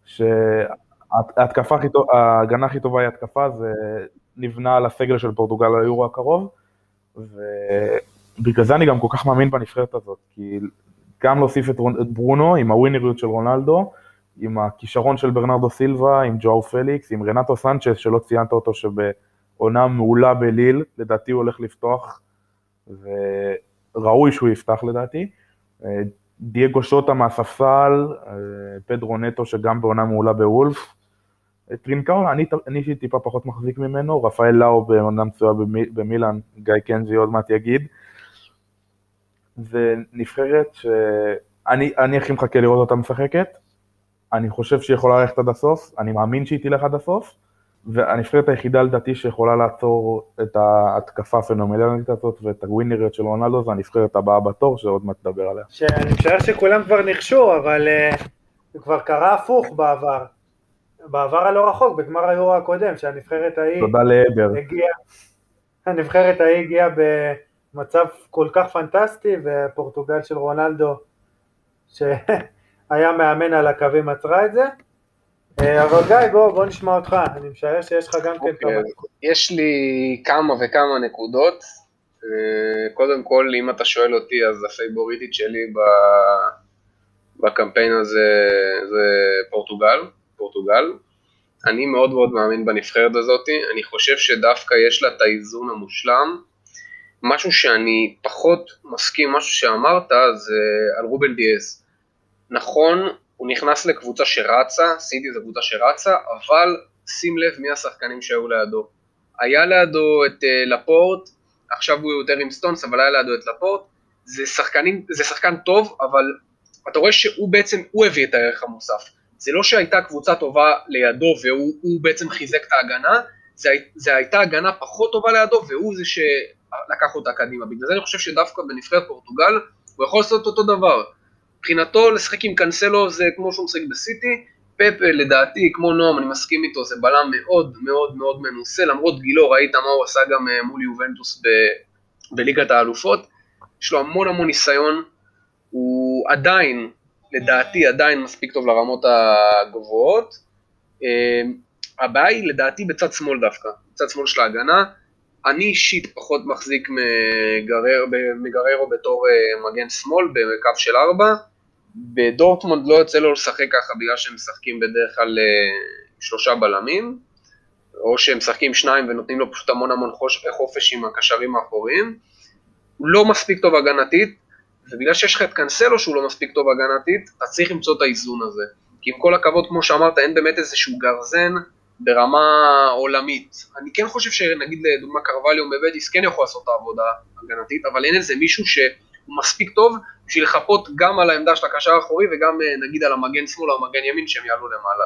שההתקפה הכי טוב, ההגנה הכי טובה היא התקפה, זה נבנה על הסגל של פורטוגל ליורו הקרוב, ובגלל זה אני גם כל כך מאמין בנבחרת הזאת, כי גם להוסיף את, את ברונו עם הווינריות של רונלדו, עם הכישרון של ברנרדו סילבה, עם ג'ואו פליקס, עם רנטו סנצ'ס, שלא ציינת אותו, עונה מעולה בליל, לדעתי הוא הולך לפתוח, וראוי שהוא יפתח לדעתי. אה, דיוגו ז'וטה מהספסל, אה, פדרו נטו שגם בעונה מעולה בוולבס. טרינקאול, אני אישית טיפה פחות מחזיק ממנו, רפאל לאו בעונה מצוינת במילאן, גיא קנזי עוד מעט יגיד. זה נבחרת שאני הכי מחכה לראות אותה משחקת, אני חושב שהיא יכולה ללכת עד הסוף, אני מאמין שהיא תלך עד הסוף, והנבחרת היחידה לדעתי שיכולה לעצור את ההתקפה הפנומלנית הזאת ואת הווינריות של רונלדו זה הנבחרת הבאה בתור שעוד מעט נדבר עליה. שאני משער שכולם כבר ניחשו, אבל uh, זה כבר קרה הפוך בעבר. בעבר הלא רחוק, בגמר היורו הקודם, שהנבחרת ההיא... תודה לאבר. הגיעה, הנבחרת ההיא הגיעה במצב כל כך פנטסטי, ופורטוגל של רונלדו, שהיה מאמן על הקווים, עצרה את זה. אה, אבל גיא, בוא, בוא נשמע אותך, אני משער שיש לך גם כן אוקיי, כמה נקודות. יש לי כמה וכמה נקודות. אה, קודם כל, אם אתה שואל אותי, אז הפייבוריטית שלי בקמפיין הזה זה פורטוגל, פורטוגל. אני מאוד מאוד מאמין בנבחרת הזאת, אני חושב שדווקא יש לה את האיזון המושלם. משהו שאני פחות מסכים, משהו שאמרת, זה על רובן דיאז. נכון, הוא נכנס לקבוצה שרצה, סיטי זו קבוצה שרצה, אבל שים לב מי השחקנים שהיו לידו. היה לידו את uh, לפורט, עכשיו הוא יותר עם סטונס, אבל היה לידו את לפורט. זה, שחקנים, זה שחקן טוב, אבל אתה רואה שהוא בעצם, הוא הביא את הערך המוסף. זה לא שהייתה קבוצה טובה לידו והוא בעצם חיזק את ההגנה, זה, זה הייתה הגנה פחות טובה לידו והוא זה שלקח אותה קדימה. בגלל זה אני חושב שדווקא בנבחרת פורטוגל הוא יכול לעשות אותו דבר. מבחינתו לשחק עם קאנסלו זה כמו שהוא משחק בסיטי, פפה לדעתי, כמו נועם, אני מסכים איתו, זה בלם מאוד מאוד מאוד מנוסה, למרות גילו, ראית מה הוא עשה גם אה, מול יובנטוס ב- בליגת האלופות, יש לו המון המון ניסיון, הוא עדיין, לדעתי, עדיין מספיק טוב לרמות הגבוהות. אה, הבעיה היא לדעתי בצד שמאל דווקא, בצד שמאל של ההגנה. אני אישית פחות מחזיק מגררו בתור אה, מגן שמאל בקו של ארבע. בדורטמונד לא יוצא לו לשחק ככה בגלל שהם משחקים בדרך כלל אה, שלושה בלמים, או שהם משחקים שניים ונותנים לו פשוט המון המון חופש עם הקשרים האחוריים. הוא לא מספיק טוב הגנתית, ובגלל שיש לך את קאנסלו שהוא לא מספיק טוב הגנתית, אתה צריך למצוא את האיזון הזה. כי עם כל הכבוד, כמו שאמרת, אין באמת איזשהו גרזן ברמה עולמית. אני כן חושב שנגיד לדוגמה קרווליו מבדיס כן יכול לעשות את העבודה הגנתית, אבל אין איזה מישהו שהוא מספיק טוב בשביל לחפות גם על העמדה של הקשר האחורי וגם אה, נגיד על המגן שמאל או המגן ימין שהם יעלו למעלה.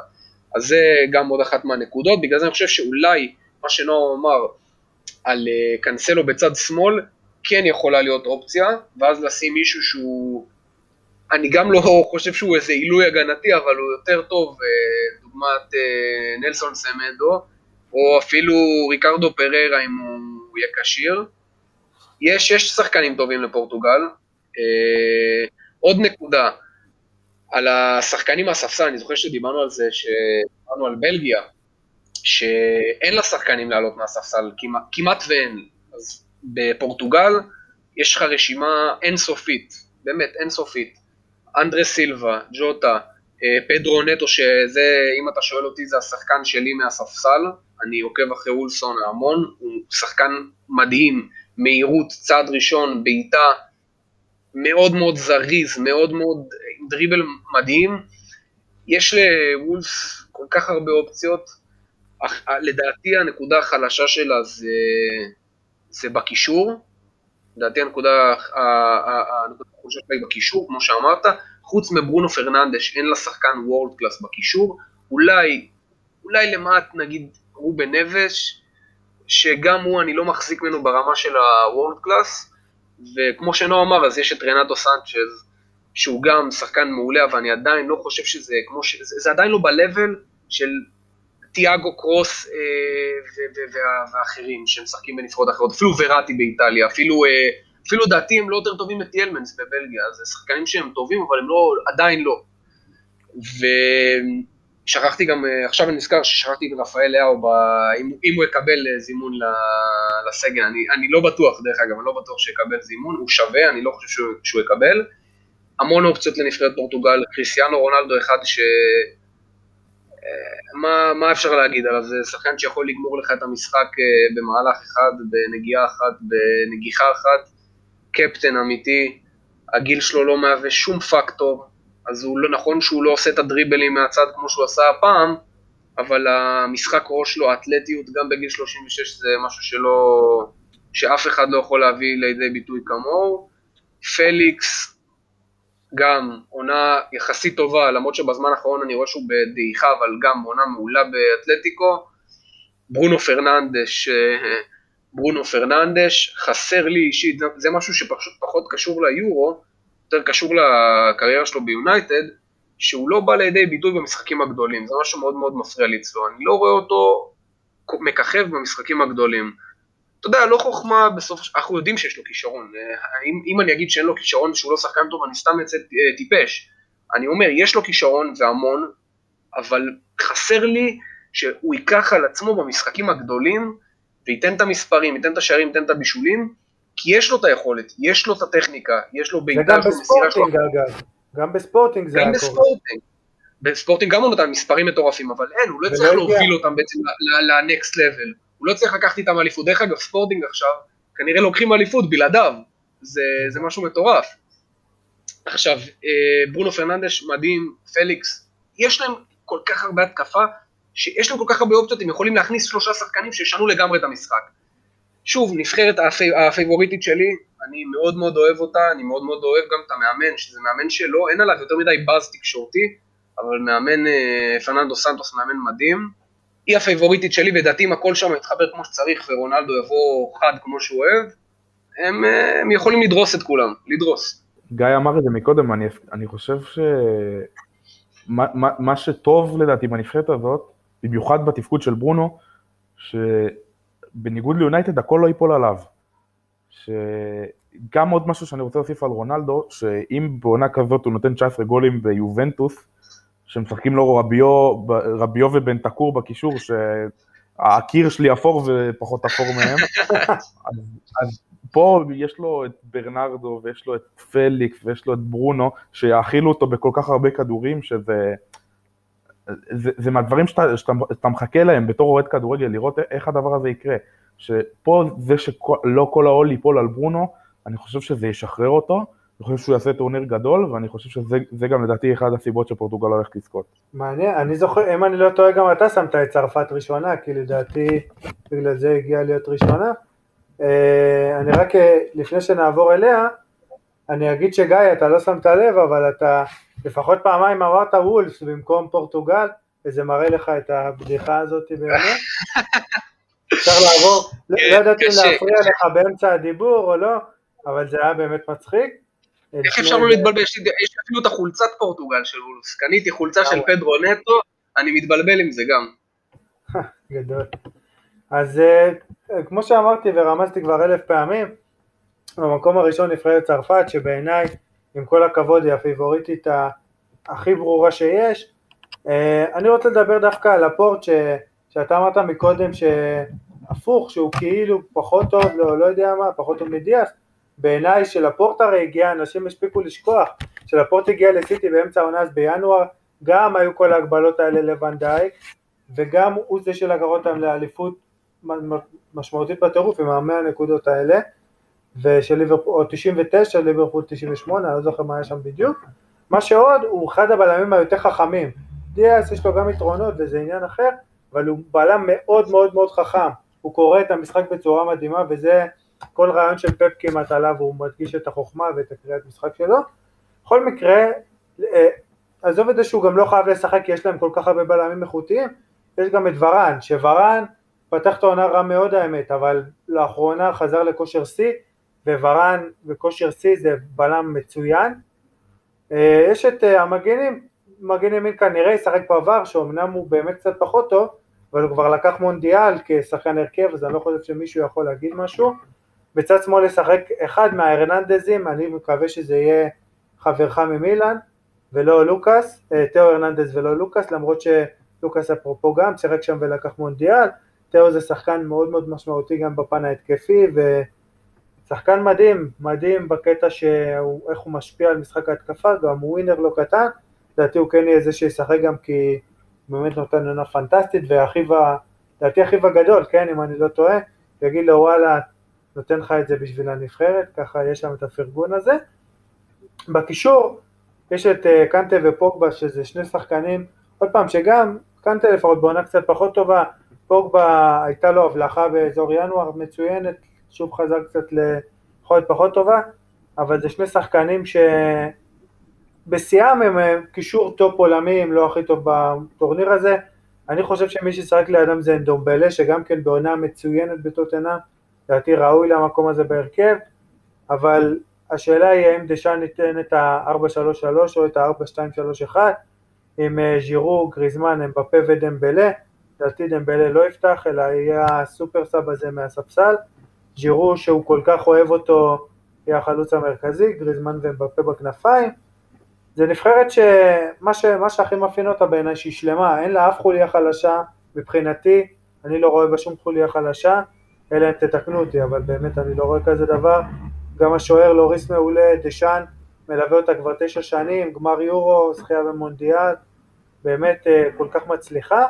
אז זה גם עוד אחת מהנקודות, בגלל זה אני חושב שאולי מה שנועם אמר על אה, קנסלו בצד שמאל, כן יכולה להיות אופציה, ואז לשים מישהו שהוא... אני גם לא חושב שהוא איזה עילוי הגנתי, אבל הוא יותר טוב, אה, דוגמת נלסון סמדו, או אפילו ריקרדו פררה אם הוא יהיה כשיר. יש, יש שחקנים טובים לפורטוגל, אה, עוד נקודה, על השחקנים מהספסל, אני זוכר שדיברנו על זה, שדיברנו על בלגיה, שאין לה שחקנים לעלות מהספסל, כמעט, כמעט ואין. אז בפורטוגל יש לך רשימה אינסופית, באמת אינסופית. אנדרה סילבה, ג'וטה, אה, פדרו נטו, שזה, אם אתה שואל אותי, זה השחקן שלי מהספסל, אני עוקב אחרי אולסון המון, הוא שחקן מדהים, מהירות, צעד ראשון, בעיטה, מאוד מאוד זריז, מאוד מאוד דריבל מדהים. יש לוולס כל כך הרבה אופציות, אך לדעתי הנקודה החלשה שלה זה, זה בקישור, לדעתי הנקודה, החולשה שלה היא בקישור, כמו שאמרת, חוץ מברונו פרננדש אין לה שחקן world class בקישור, אולי, אולי למעט נגיד רובן נבס, שגם הוא אני לא מחזיק ממנו ברמה של ה world class, וכמו שנועה אמר, אז יש את רנטו סנצ'ז, שהוא גם שחקן מעולה, אבל אני עדיין לא חושב שזה כמו ש... זה, עדיין לא ב-level של תיאגו קרוס אה, ו- וה- ואחרים שמשחקים בנבחרות אחרות, אפילו וראטי באיטליה, אפילו, אה, אפילו דעתי הם לא יותר טובים מטיילמנס בבלגיה, זה שחקנים שהם טובים, אבל הם לא, עדיין לא. ו... שכחתי גם, אה, עכשיו אני נזכר ששכחתי את רפאל לאו, אם, אם הוא יקבל אה, זימון לסגל, אני, אני לא בטוח דרך אגב, אני לא בטוח שיקבל זימון, הוא שווה, אני לא חושב שהוא, שהוא יקבל. המון אופציות לנבחרת פורטוגל, קריסיאנו רונלדו אחד ש... אה, מה, מה, אפשר להגיד עליו? זה שחקן שיכול לגמור לך את המשחק uh, במהלך אחד, בנגיעה אחת, בנגיחה אחת, קפטן אמיתי, הגיל שלו לא מהווה שום פקטור, אז הוא לא נכון שהוא לא עושה את הדריבלים מהצד כמו שהוא עשה הפעם, אבל המשחק ראש שלו, האתלטיות גם בגיל 36 זה משהו שלא, שאף אחד לא יכול להביא לידי ביטוי כמוהו. פליקס, גם עונה יחסית טובה, למרות שבזמן האחרון אני רואה שהוא בדעיכה, אבל גם עונה מעולה באתלטיקו. ברונו פרננדש, אה, ברונו פרננדש, חסר לי אישית, זה משהו שפחות קשור ליורו, יותר קשור לקריירה שלו ביונייטד, שהוא לא בא לידי ביטוי במשחקים הגדולים, זה משהו מאוד מאוד מפריע לי אצלו, אני לא רואה אותו מככב במשחקים הגדולים. אתה יודע, לא חוכמה בסוף, אנחנו יודעים שיש לו כישרון, אה, אם, אם אני אגיד שאין לו כישרון שהוא לא שחקן טוב, אני סתם אצא אה, טיפש. אני אומר, יש לו כישרון והמון, אבל חסר לי שהוא ייקח על עצמו במשחקים הגדולים, וייתן את המספרים, ייתן את השערים, ייתן את הבישולים, כי יש לו את היכולת, יש לו את הטכניקה, יש לו בעיטה, יש לו מסירה שלו. אגב, גם בספורטינג זה היה בספורטינג. בספורטינג גם הוא נותן מספרים מטורפים, אבל אין, הוא לא צריך להוביל אותם בעצם לנקסט לבל. הוא לא צריך לקחת איתם אליפות. דרך אגב, ספורטינג עכשיו, כנראה לוקחים אליפות בלעדיו. זה, זה משהו מטורף. עכשיו, אה, ברונו פרננדש מדהים, פליקס, יש להם כל כך הרבה התקפה, שיש להם כל כך הרבה אופציות, הם יכולים להכניס שלושה שחקנים שישנו לגמרי את המשחק. שוב, נבחרת הפי, הפייבוריטית שלי, אני מאוד מאוד אוהב אותה, אני מאוד מאוד אוהב גם את המאמן, שזה מאמן שלא, אין עליו יותר מדי באז תקשורתי, אבל מאמן, אה, פרננדו סנטוס מאמן מדהים. היא הפייבוריטית שלי, לדעתי אם הכל שם יתחבר כמו שצריך ורונלדו יבוא חד כמו שהוא אוהב, הם, אה, הם יכולים לדרוס את כולם, לדרוס. גיא אמר את זה מקודם, אני, אני חושב שמה מה, מה שטוב לדעתי בנבחרת הזאת, במיוחד בתפקוד של ברונו, שבניגוד ליונייטד הכל לא ייפול עליו. שגם עוד משהו שאני רוצה להוסיף על רונלדו, שאם בעונה כזאת הוא נותן 19 גולים ביובנטוס, שמשחקים לו רביו, רביו ובן תקור בקישור, שהקיר שלי אפור ופחות אפור מהם, אז, אז פה יש לו את ברנרדו ויש לו את פליקס ויש לו את ברונו, שיאכילו אותו בכל כך הרבה כדורים, שזה... זה, זה מהדברים שאתה, שאתה, שאתה מחכה להם בתור אוהד כדורגל, לראות איך הדבר הזה יקרה. שפה זה שלא כל העול ייפול על ברונו, אני חושב שזה ישחרר אותו, אני חושב שהוא יעשה טורניר גדול, ואני חושב שזה גם לדעתי אחד הסיבות שפורטוגל הולכת לזכות. מעניין, אני זוכר, אם אני לא טועה גם אתה שמת את צרפת ראשונה, כי לדעתי בגלל זה הגיעה להיות ראשונה. אה, אני רק, אה, לפני שנעבור אליה, אני אגיד שגיא, אתה לא שמת לב, אבל אתה לפחות פעמיים אמרת וולס במקום פורטוגל, וזה מראה לך את הבדיחה הזאת באמת. <laughs> אפשר לעבור, לא כן, ידעתי אם להפריע לך באמצע הדיבור או לא, אבל זה היה באמת מצחיק. איך אפשר לא להתבלבל? יש אפילו את החולצת פורטוגל של וולס, קניתי חולצה של פדרו נטו, אני מתבלבל עם זה גם. גדול. אז אה, כמו שאמרתי ורמזתי כבר אלף פעמים, במקום הראשון נבחרת צרפת, שבעיניי, עם כל הכבוד, היא הפיבוריטית הכי ברורה שיש. אה, אני רוצה לדבר דווקא על הפורט שאתה אמרת מקודם שהפוך, שהוא כאילו פחות טוב, לא, לא יודע מה, פחות טוב מדיאס, בעיניי שלפורט הרי הגיע, אנשים הספיקו לשכוח, שלפורט הגיע לסיטי באמצע העונה אז בינואר, גם היו כל ההגבלות האלה לוונדייק, וגם הוא זה שלקח אותם לאליפות משמעותית בטירוף עם המאה הנקודות האלה, ושל ליברפול, או 99, ליברפול 98, אני לא זוכר מה היה שם בדיוק, מה שעוד, הוא אחד הבלמים היותר חכמים, דיאס יש לו גם יתרונות וזה עניין אחר, אבל הוא בלם מאוד מאוד מאוד חכם, הוא קורא את המשחק בצורה מדהימה וזה כל רעיון של פפ כמעט עליו, הוא מדגיש את החוכמה ואת הקריאת משחק שלו. בכל מקרה, אה, עזוב את זה שהוא גם לא חייב לשחק כי יש להם כל כך הרבה בלמים איכותיים, יש גם את ורן, שוורן פתח את העונה רע מאוד האמת, אבל לאחרונה חזר לכושר שיא, וורן בכושר שיא זה בלם מצוין. אה, יש את אה, המגנים, מגן ימין כנראה ישחק בעבר, שאומנם הוא באמת קצת פחות טוב, אבל הוא כבר לקח מונדיאל כשחקן הרכב, אז אני לא חושב שמישהו יכול להגיד משהו. בצד שמאל ישחק אחד מההרננדזים, אני מקווה שזה יהיה חברך ממילאן, ולא לוקאס, אה, תאו הרננדז ולא לוקאס, למרות שלוקאס אפרופו גם שיחק שם ולקח מונדיאל, תאו זה שחקן מאוד מאוד משמעותי גם בפן ההתקפי, ושחקן מדהים, מדהים בקטע שאיך הוא משפיע על משחק ההתקפה, גם הוא ווינר לא קטן, לדעתי הוא כן יהיה זה שישחק גם כי באמת נותן עונה פנטסטית, ואחיו, לדעתי אחיו הגדול, כן, אם אני לא טועה, יגיד לו וואלה, נותן לך את זה בשביל הנבחרת, ככה יש שם את הפרגון הזה. בקישור יש את אה, קנטה ופוגבה, שזה שני שחקנים, עוד פעם, שגם קנטה לפחות בעונה קצת פחות טובה, פוגבה הייתה לו הבלחה באזור ינואר מצוינת, שוב חזר קצת ליכולת פחות טובה, אבל זה שני שחקנים שבשיאם הם קישור טופ עולמי, אם לא הכי טוב בטורניר הזה. אני חושב שמי שישחק לידם זה אנדומבלה, שגם כן בעונה מצוינת בטוטנהאם, לדעתי ראוי למקום הזה בהרכב, אבל השאלה היא האם דשאן ייתן את ה-4-3-3 או את ה-4-2-3-1, עם אה, ז'ירו, גריזמן, אמבפה ודמבלה, לדעתי דמבלה לא יפתח, אלא יהיה ה super sub הזה מהספסל, ז'ירו שהוא כל כך אוהב אותו, יהיה החלוץ המרכזי, גריזמן ואמבפה בכנפיים, זה נבחרת שמה ש... שהכי מאפיין אותה בעיניי שהיא שלמה, אין לה אף חוליה חלשה מבחינתי, אני לא רואה בה שום חוליה חלשה, אלא אם תתקנו אותי, אבל באמת אני לא רואה כזה דבר. גם השוער לוריס מעולה, דשאן, מלווה אותה כבר תשע שנים, גמר יורו, זכייה במונדיאל, באמת אה, כל כך מצליחה.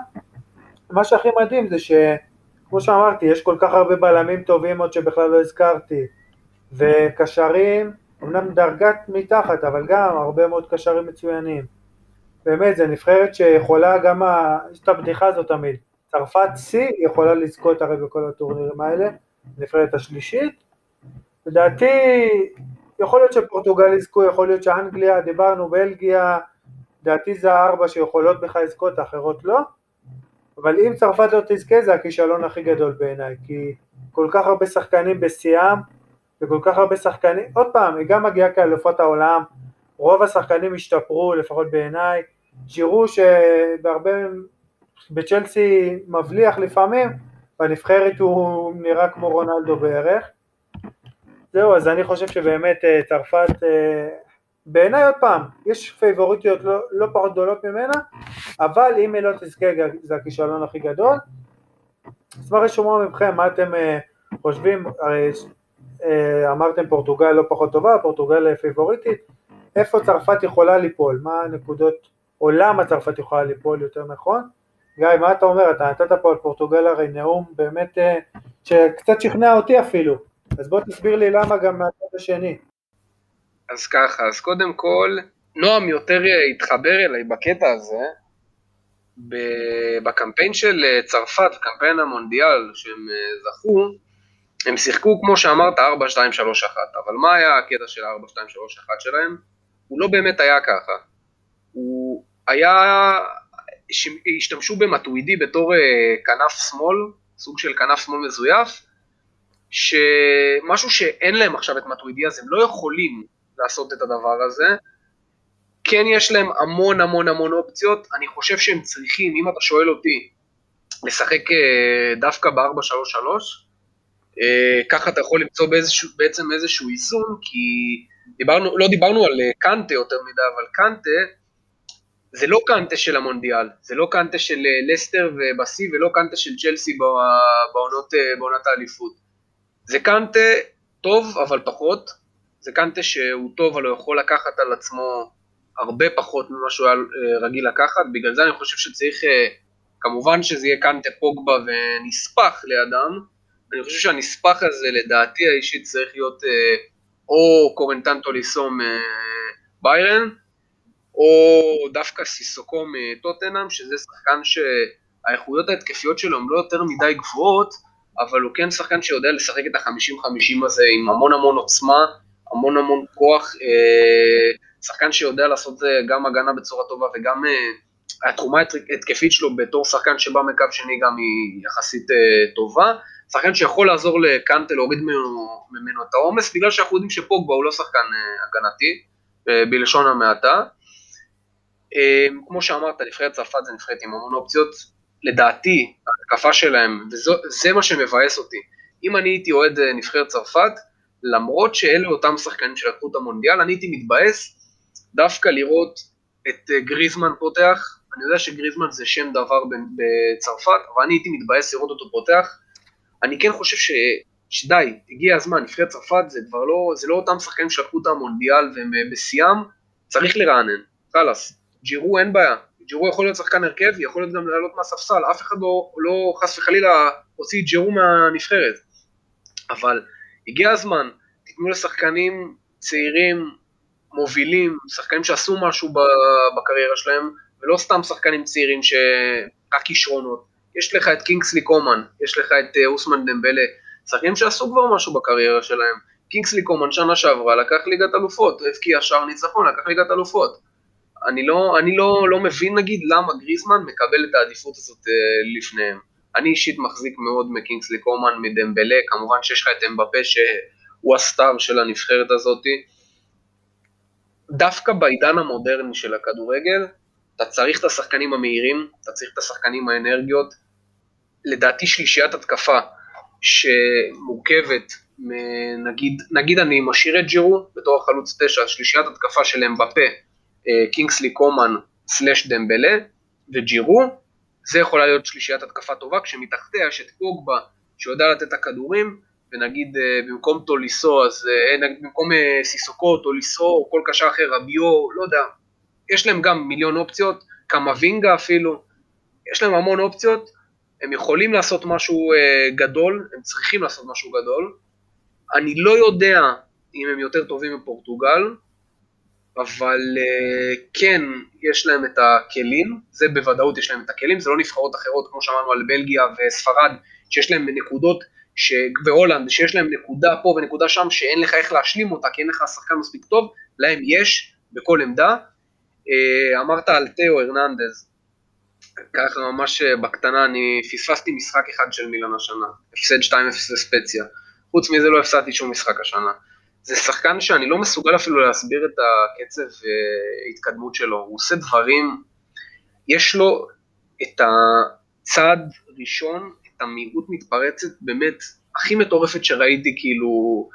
מה שהכי מדהים זה שכמו שאמרתי, יש כל כך הרבה בלמים טובים עוד שבכלל לא הזכרתי, וקשרים, אמנם דרגת מתחת, אבל גם הרבה מאוד קשרים מצוינים. באמת, זו נבחרת שיכולה גם. יש את הבדיחה הזאת תמיד, צרפת שיא יכולה לזכות הרי בכל הטורנירים האלה, נבחרת השלישית. לדעתי, יכול להיות שפורטוגל יזכו, יכול להיות שאנגליה, דיברנו, בלגיה, לדעתי זה הארבע שיכולות בכלל לזכות, האחרות לא. אבל אם צרפת לא תזכה זה הכישלון הכי גדול בעיניי, כי כל כך הרבה שחקנים בשיאם, וכל כך הרבה שחקנים, עוד פעם, היא גם מגיעה כאלופות העולם, רוב השחקנים השתפרו, לפחות בעיניי, ג'ירו שבהרבה בצ'לסי מבליח לפעמים, בנבחרת הוא נראה כמו רונלדו בערך. זהו, אז אני חושב שבאמת אה, צרפת, אה, בעיניי עוד פעם, יש פייבוריטיות לא, לא פחות גדולות ממנה, אבל אם היא לא תזכה זה הכישלון הכי גדול. אשמח לשמוע מכם? מה אתם אה, חושבים, הרי אמרתם פורטוגל לא פחות טובה, פורטוגל פייבוריטית, איפה צרפת יכולה ליפול, מה הנקודות, או למה צרפת יכולה ליפול יותר נכון, גיא, מה אתה אומר? אתה נתת פה על פורטוגל הרי נאום באמת אה, שקצת שכנע אותי אפילו, אז בוא תסביר לי למה גם מהצד השני. אז ככה, אז קודם כל, נועם יותר אה, התחבר אליי בקטע הזה, בקמפיין של אה, צרפת, קמפיין המונדיאל שהם זכו, הם שיחקו כמו שאמרת 4-2-3-1, אבל מה היה הקטע של 4-2-3-1 שלהם? הוא לא באמת היה ככה. הוא היה השתמשו במטווידי בתור אה, כנף שמאל, סוג של כנף שמאל מזויף, שמשהו שאין להם עכשיו את מטווידי אז הם לא יכולים לעשות את הדבר הזה. כן יש להם המון המון המון אופציות, אני חושב שהם צריכים, אם אתה שואל אותי, לשחק אה, דווקא ב-4-3-3, אה, ככה אתה יכול למצוא באיזשהו, בעצם איזשהו איזון, כי דיברנו, לא דיברנו על קנטה יותר מדי, אבל קנטה זה לא קנטה של המונדיאל, זה לא קנטה של אה, לסטר ובשיא ולא קנטה של צ'לסי בעונות, אה, בעונת האליפות. זה קנטה טוב אבל פחות, זה קנטה שהוא טוב אבל הוא יכול לקחת על עצמו הרבה פחות ממה שהוא היה אה, רגיל לקחת, בגלל זה אני חושב שצריך, כמובן שזה יהיה קנטה פוגבה ונספח לידם, אני חושב שהנספח הזה לדעתי האישית צריך להיות או קורנטנטו ליסום ביירן, או דווקא סיסוקו מטוטנאם, שזה שחקן שהאיכויות ההתקפיות שלו הן לא יותר מדי גבוהות, אבל הוא כן שחקן שיודע לשחק את ה-50-50 הזה עם המון המון עוצמה, המון המון כוח, אה, שחקן שיודע לעשות זה גם הגנה בצורה טובה וגם אה, התרומה ההתקפית שלו בתור שחקן שבא מקו שני גם היא יחסית אה, טובה. שחקן שיכול לעזור לקנטה להוריד ממנו את העומס, בגלל שאנחנו יודעים שפוגבה הוא לא שחקן הגנתי, בלשון המעטה. אמ, כמו שאמרת, נבחרת צרפת זה נבחרת עם המון אופציות, לדעתי, ההתקפה שלהם, וזה מה שמבאס אותי. אם אני הייתי אוהד אה, נבחרת צרפת, למרות שאלה אותם שחקנים שלקחו את המונדיאל, אני הייתי מתבאס דווקא לראות את אה, גריזמן פותח, אני יודע שגריזמן זה שם דבר בצרפת, אבל אני הייתי מתבאס לראות אותו פותח. אני כן חושב ש... שדי, הגיע הזמן, נבחרת צרפת זה כבר לא, זה לא אותם שחקנים שלקחו את המונדיאל והם אה, בשיאם, צריך לרענן, חלאס. ג'ירו אין בעיה, ג'ירו יכול להיות שחקן הרכב, יכול להיות גם לעלות מהספסל, אף אחד לא, לא חס וחלילה הוציא את ג'ירו מהנבחרת. אבל הגיע הזמן, תיתנו לשחקנים צעירים, מובילים, שחקנים שעשו משהו בקריירה שלהם, ולא סתם שחקנים צעירים שרק כישרונות. יש לך את קינגסלי קומן, יש לך את אה, אוסמן דמבלה, שחקנים שעשו כבר משהו בקריירה שלהם. קינגסלי קומן שנה שעברה לקח ליגת אלופות, הבקיע שער ניצחון, לקח ליגת אלופות. אני לא, אני לא, לא מבין נגיד למה גריזמן מקבל את העדיפות הזאת אה, לפניהם. אני אישית מחזיק מאוד מקינגסלי קומן, מדמבלה, כמובן שיש לך את אמבפה שהוא הסטאר של הנבחרת הזאתי. דווקא בעידן המודרני של הכדורגל, אתה צריך את השחקנים המהירים, אתה צריך את השחקנים האנרגיות. לדעתי שלישיית התקפה שמורכבת, נגיד, נגיד אני משאיר את ג'ירו בתור החלוץ תשע, שלישיית התקפה של אמבפה, קינגסלי קומן סלאש דמבלה וג'ירו, זה יכולה להיות שלישיית התקפה טובה, כשמתחתיה יש את פוגבה שיודע לתת את הכדורים, ונגיד אה, במקום טוליסו, אז אה, נגיד במקום סיסוקו, טוליסו, או כל קשר אחר, רביו, לא יודע, יש להם גם מיליון אופציות, כמה וינגה אפילו, יש להם המון אופציות, הם יכולים לעשות משהו גדול, הם צריכים לעשות משהו גדול, אני לא יודע אם הם יותר טובים מפורטוגל, אבל uh, כן, יש להם את הכלים, זה בוודאות יש להם את הכלים, זה לא נבחרות אחרות כמו שאמרנו על בלגיה וספרד, שיש להם נקודות, ש... והולנד, שיש להם נקודה פה ונקודה שם, שאין לך איך להשלים אותה, כי אין לך שחקן מספיק טוב, להם יש בכל עמדה. Uh, אמרת על תאו הרננדז, ככה ממש אה, בקטנה, אני פספסתי משחק אחד של מילן השנה, הפסד 2-0 לספציה. חוץ מזה לא הפסדתי שום משחק השנה. זה שחקן שאני לא מסוגל אפילו להסביר את הקצב והתקדמות שלו, הוא עושה דברים, יש לו את הצעד ראשון, את המהירות מתפרצת באמת הכי מטורפת שראיתי כאילו,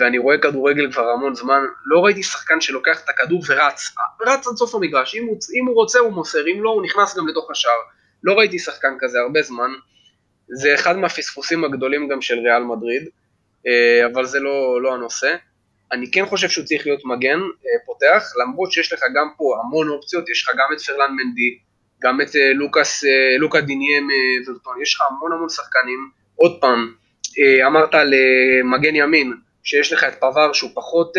ואני רואה כדורגל כבר המון זמן, לא ראיתי שחקן שלוקח את הכדור ורץ, רץ עד סוף המגרש, אם הוא, אם הוא רוצה הוא מוסר, אם לא הוא נכנס גם לתוך השער, לא ראיתי שחקן כזה הרבה זמן, זה אחד מהפספוסים הגדולים גם של ריאל מדריד, אה, אבל זה לא, לא הנושא. אני כן חושב שהוא צריך להיות מגן אה, פותח, למרות שיש לך גם פה המון אופציות, יש לך גם את פרלן מנדי, גם את אה, לוקאס, לוקה דיניה ורטון, יש לך המון המון שחקנים. עוד פעם, אמרת על מגן ימין, שיש לך את פבר שהוא פחות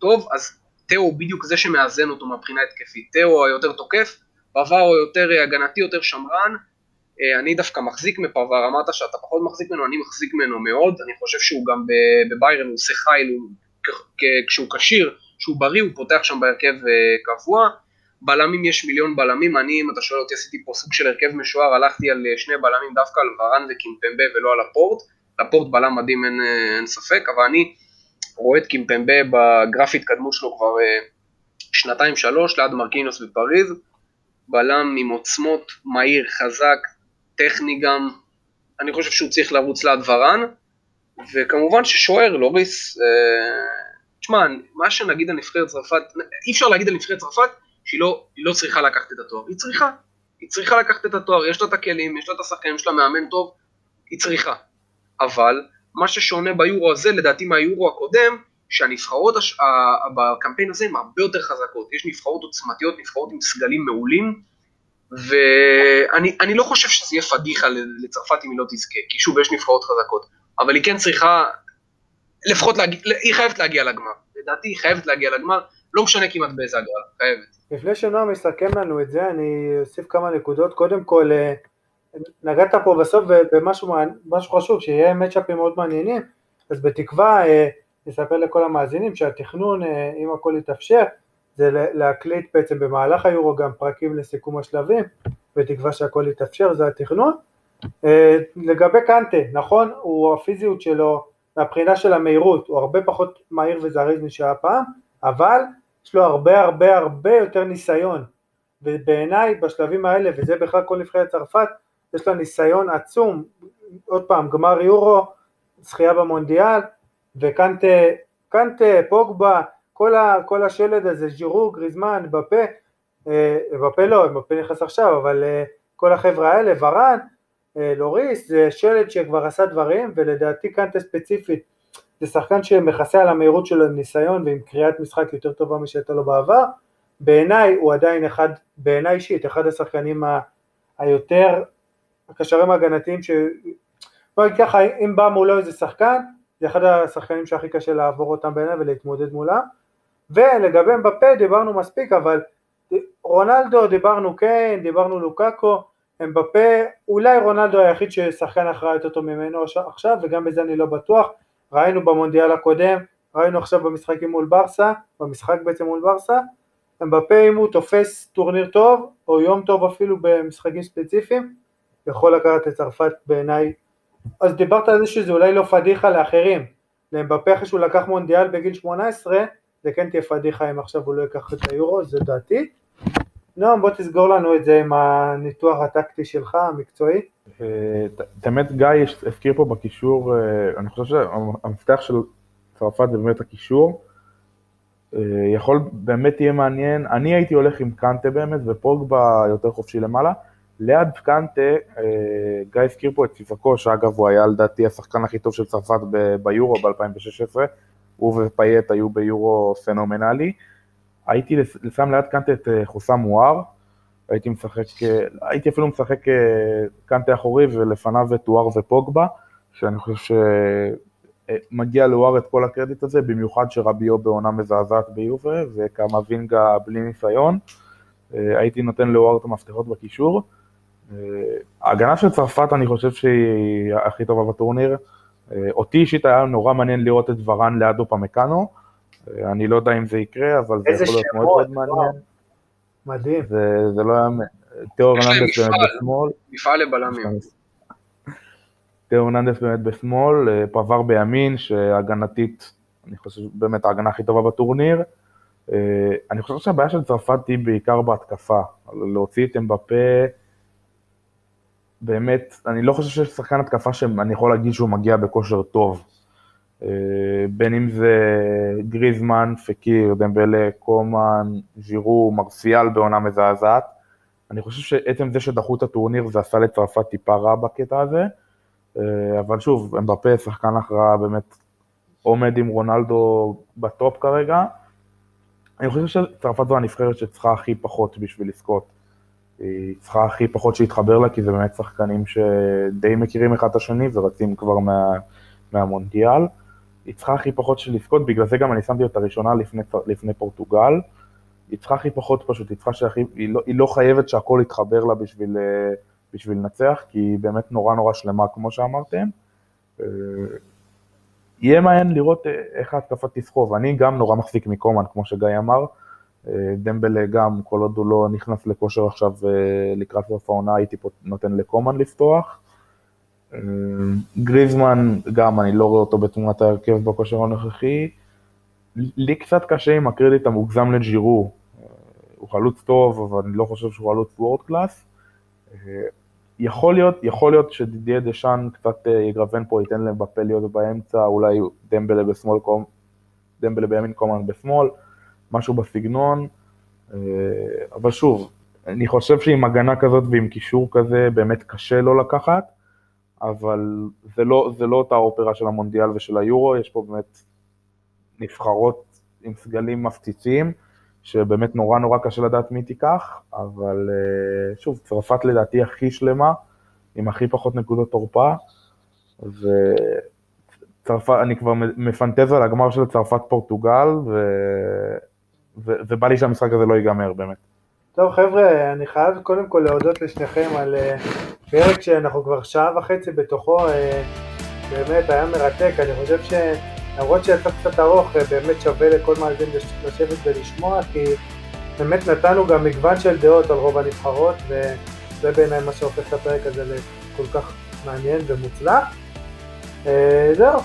טוב, אז תאו הוא בדיוק זה שמאזן אותו מבחינה התקפית. תאו היותר תוקף, פבר הוא יותר הגנתי, יותר שמרן, אה, אני דווקא מחזיק מפרבר, אמרת שאתה פחות מחזיק ממנו, אני מחזיק ממנו מאוד, אני חושב שהוא גם בביירן, הוא עושה חייל, כשהוא כשיר, כשהוא בריא, הוא פותח שם בהרכב אה, קבוע. בלמים יש מיליון בלמים, אני, אם אתה שואל אותי, עשיתי פה סוג של הרכב משוער, הלכתי על אה, שני בלמים דווקא על ורן וקימפמבה ולא על הפורט. לפורט בלם מדהים, אין, אין ספק, אבל אני רואה את קימפמבה בגרף התקדמות שלו כבר שנתיים שלוש, ליד מרקינוס בפריז. בלם עם עוצמות, מהיר, חזק, טכני גם, אני חושב שהוא צריך לרוץ ליד ורן, וכמובן ששוער, לוריס, אה, תשמע, מה שנגיד על נבחרת צרפת, אי אפשר להגיד על נבחרת צרפת שהיא לא, לא צריכה לקחת את התואר, היא צריכה, היא צריכה לקחת את התואר, יש לה את הכלים, יש לה את השחקנים, יש לה מאמן טוב, היא צריכה. אבל מה ששונה ביורו הזה, לדעתי מהיורו הקודם, שהנבחרות הש... בקמפיין הזה הן הרבה יותר חזקות, יש נבחרות עוצמתיות, נבחרות עם סגלים מעולים, ואני לא חושב שזה יהיה פדיחה לצרפת אם היא לא תזכה, כי שוב, יש נבחרות חזקות, אבל היא כן צריכה, לפחות, להגיע, היא חייבת להגיע לגמר, לדעתי היא חייבת להגיע לגמר, לא משנה כמעט באיזה הגרלה, חייבת. לפני שנועם יסכם לנו את זה, אני אוסיף כמה נקודות, קודם כל, אה, נגעת פה בסוף במשהו חשוב, שיהיה מצ'אפים מאוד מעניינים, אז בתקווה, אה, נספר לכל המאזינים שהתכנון, אה, אם הכל יתאפשר, זה להקליט בעצם במהלך היורו גם פרקים לסיכום השלבים, בתקווה שהכל יתאפשר, זה התכנון. אה, לגבי קנטה, נכון, הוא הפיזיות שלו, מהבחינה של המהירות, הוא הרבה פחות מהיר וזריז משהיה פעם, אבל יש לו הרבה הרבה הרבה יותר ניסיון, ובעיניי בשלבים האלה, וזה בכלל כל נבחרת צרפת, יש לה ניסיון עצום, עוד פעם, גמר יורו, זכייה במונדיאל, וקנטה, קנטה, פוגבה, כל, ה, כל השלד הזה, ז'ירו, גריזמן, בפה, אה, בפה לא, בפה נכנס עכשיו, אבל אה, כל החבר'ה האלה, ורן, אה, לוריס, זה שלד שכבר עשה דברים, ולדעתי קנטה ספציפית זה שחקן שמכסה על המהירות שלו עם ניסיון ועם קריאת משחק יותר טובה משהייתה לו בעבר, בעיניי הוא עדיין אחד, בעיניי אישית, אחד השחקנים ה, היותר, הקשרים ההגנתיים ש... בוא נגיד ככה, אם בא מולו איזה שחקן, זה אחד השחקנים שהכי קשה לעבור אותם בעיניי ולהתמודד מולם. ולגבי מבפה דיברנו מספיק, אבל רונלדו דיברנו כן, דיברנו לוקאקו, מבפה, אולי רונלדו היחיד ששחקן אחראי יותר ממנו עכשיו, וגם בזה אני לא בטוח. ראינו במונדיאל הקודם, ראינו עכשיו במשחקים מול ברסה, במשחק בעצם מול ברסה, מבפה אם הוא תופס טורניר טוב, או יום טוב אפילו במשחקים ספציפיים, יכול לקחת את צרפת בעיניי. אז דיברת על זה שזה אולי לא פדיחה לאחרים, למבפה אחרי שהוא לקח מונדיאל בגיל 18, זה כן תהיה פדיחה אם עכשיו הוא לא ייקח את היורו, זה דעתי. נועם בוא תסגור לנו את זה עם הניתוח הטקטי שלך, המקצועי. באמת גיא הזכיר פה בקישור, אה, אני חושב שהמפתח של צרפת זה באמת הקישור. אה, יכול, באמת יהיה מעניין, אני הייתי הולך עם קנטה באמת ופוגבה יותר חופשי למעלה. ליד קנטה, אה, גיא הזכיר פה את ציפקו, שאגב הוא היה לדעתי השחקן הכי טוב של צרפת ביורו ב-2016, הוא ופייט היו ביורו פנומנלי. הייתי שם ליד קנטה את אה, חוסם אוואר, הייתי משחק, הייתי אפילו משחק קנטה אחורי ולפניו את אוואר ופוגבה, שאני חושב שמגיע לאוואר את כל הקרדיט הזה, במיוחד שרביו בעונה מזעזעת ביובה וקמאבינגה בלי ניסיון. הייתי נותן לאוואר את המפתחות בקישור. ההגנה של צרפת אני חושב שהיא הכי טובה בטורניר. אותי אישית היה נורא מעניין לראות את ורן ליד אופמקאנו. אני לא יודע אם זה יקרה, אבל זה יכול להיות מאוד מאוד מעניין. מדהים. זה, זה לא היה... תיאו הרננדס באמת בשמאל. מפעל לבלמים. <laughs> תיאו הרננדס באמת בשמאל, פבר בימין, שהגנתית, אני חושב באמת ההגנה הכי טובה בטורניר. אני חושב שהבעיה של צרפת היא בעיקר בהתקפה. להוציא את אמבפה, באמת, אני לא חושב שיש שחקן התקפה שאני יכול להגיד שהוא מגיע בכושר טוב. בין אם זה גריזמן, פקיר, דמבלה, קומן, ז'ירו, מרסיאל בעונה מזעזעת. אני חושב שעצם זה שדחו את הטורניר זה עשה לצרפת טיפה רע בקטע הזה, אבל שוב, אמבפה, שחקן הכרעה באמת עומד עם רונלדו בטופ כרגע. אני חושב שצרפת זו הנבחרת שצריכה הכי פחות בשביל לזכות. היא צריכה הכי פחות שיתחבר לה, כי זה באמת שחקנים שדי מכירים אחד את השני ורצים כבר מה, מהמונדיאל. היא צריכה הכי פחות של לזכות, בגלל זה גם אני שמתי אותה ראשונה לפני, לפני פורטוגל. היא צריכה הכי פחות פשוט, היא שהכי, היא לא, היא לא חייבת שהכל יתחבר לה בשביל, בשביל לנצח, כי היא באמת נורא נורא שלמה כמו שאמרתם. יהיה מעניין לראות איך ההתקפה תסחוב, אני גם נורא מחזיק מקומאן, כמו שגיא אמר. דמבלה גם, כל עוד הוא לא נכנס לכושר עכשיו לקראת סוף העונה, הייתי נותן לקומאן לפתוח. גריזמן, גם, אני לא רואה אותו בתמונת ההרכב בכושר הנוכחי. לי קצת קשה עם הקרדיט המוגזם לג'ירו. הוא חלוץ טוב, אבל אני לא חושב שהוא חלוץ world class. יכול להיות, יכול להיות שדידייה דשאן קצת יגרבן פה, ייתן להם בפה להיות באמצע, אולי דמבלה בשמאל, דמבלה בימין, קומן בשמאל. משהו בסגנון, אבל שוב, אני חושב שעם הגנה כזאת ועם קישור כזה באמת קשה לא לקחת, אבל זה לא, זה לא אותה אופרה של המונדיאל ושל היורו, יש פה באמת נבחרות עם סגלים מפציצים, שבאמת נורא נורא קשה לדעת מי תיקח, אבל שוב, צרפת לדעתי הכי שלמה, עם הכי פחות נקודות תורפה, וצרפת, אני כבר מפנטז על הגמר של צרפת פורטוגל, ו... ובא לי שהמשחק הזה לא ייגמר באמת. טוב חבר'ה, אני חייב קודם כל להודות לשניכם על uh, פרק שאנחנו כבר שעה וחצי בתוכו, uh, באמת היה מרתק, אני חושב שלמרות שיצא קצת ארוך, uh, באמת שווה לכל מאזין לשבת ולשמוע, כי באמת נתנו גם מגוון של דעות על רוב הנבחרות, וזה בעיניי מה שהופך את הפרק הזה לכל כך מעניין ומוצלח. זהו,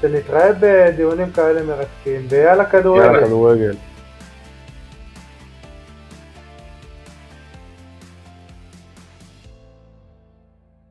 שנתראה בדיונים כאלה מרתקים, ויאללה כדורגל. יאללה כדורגל.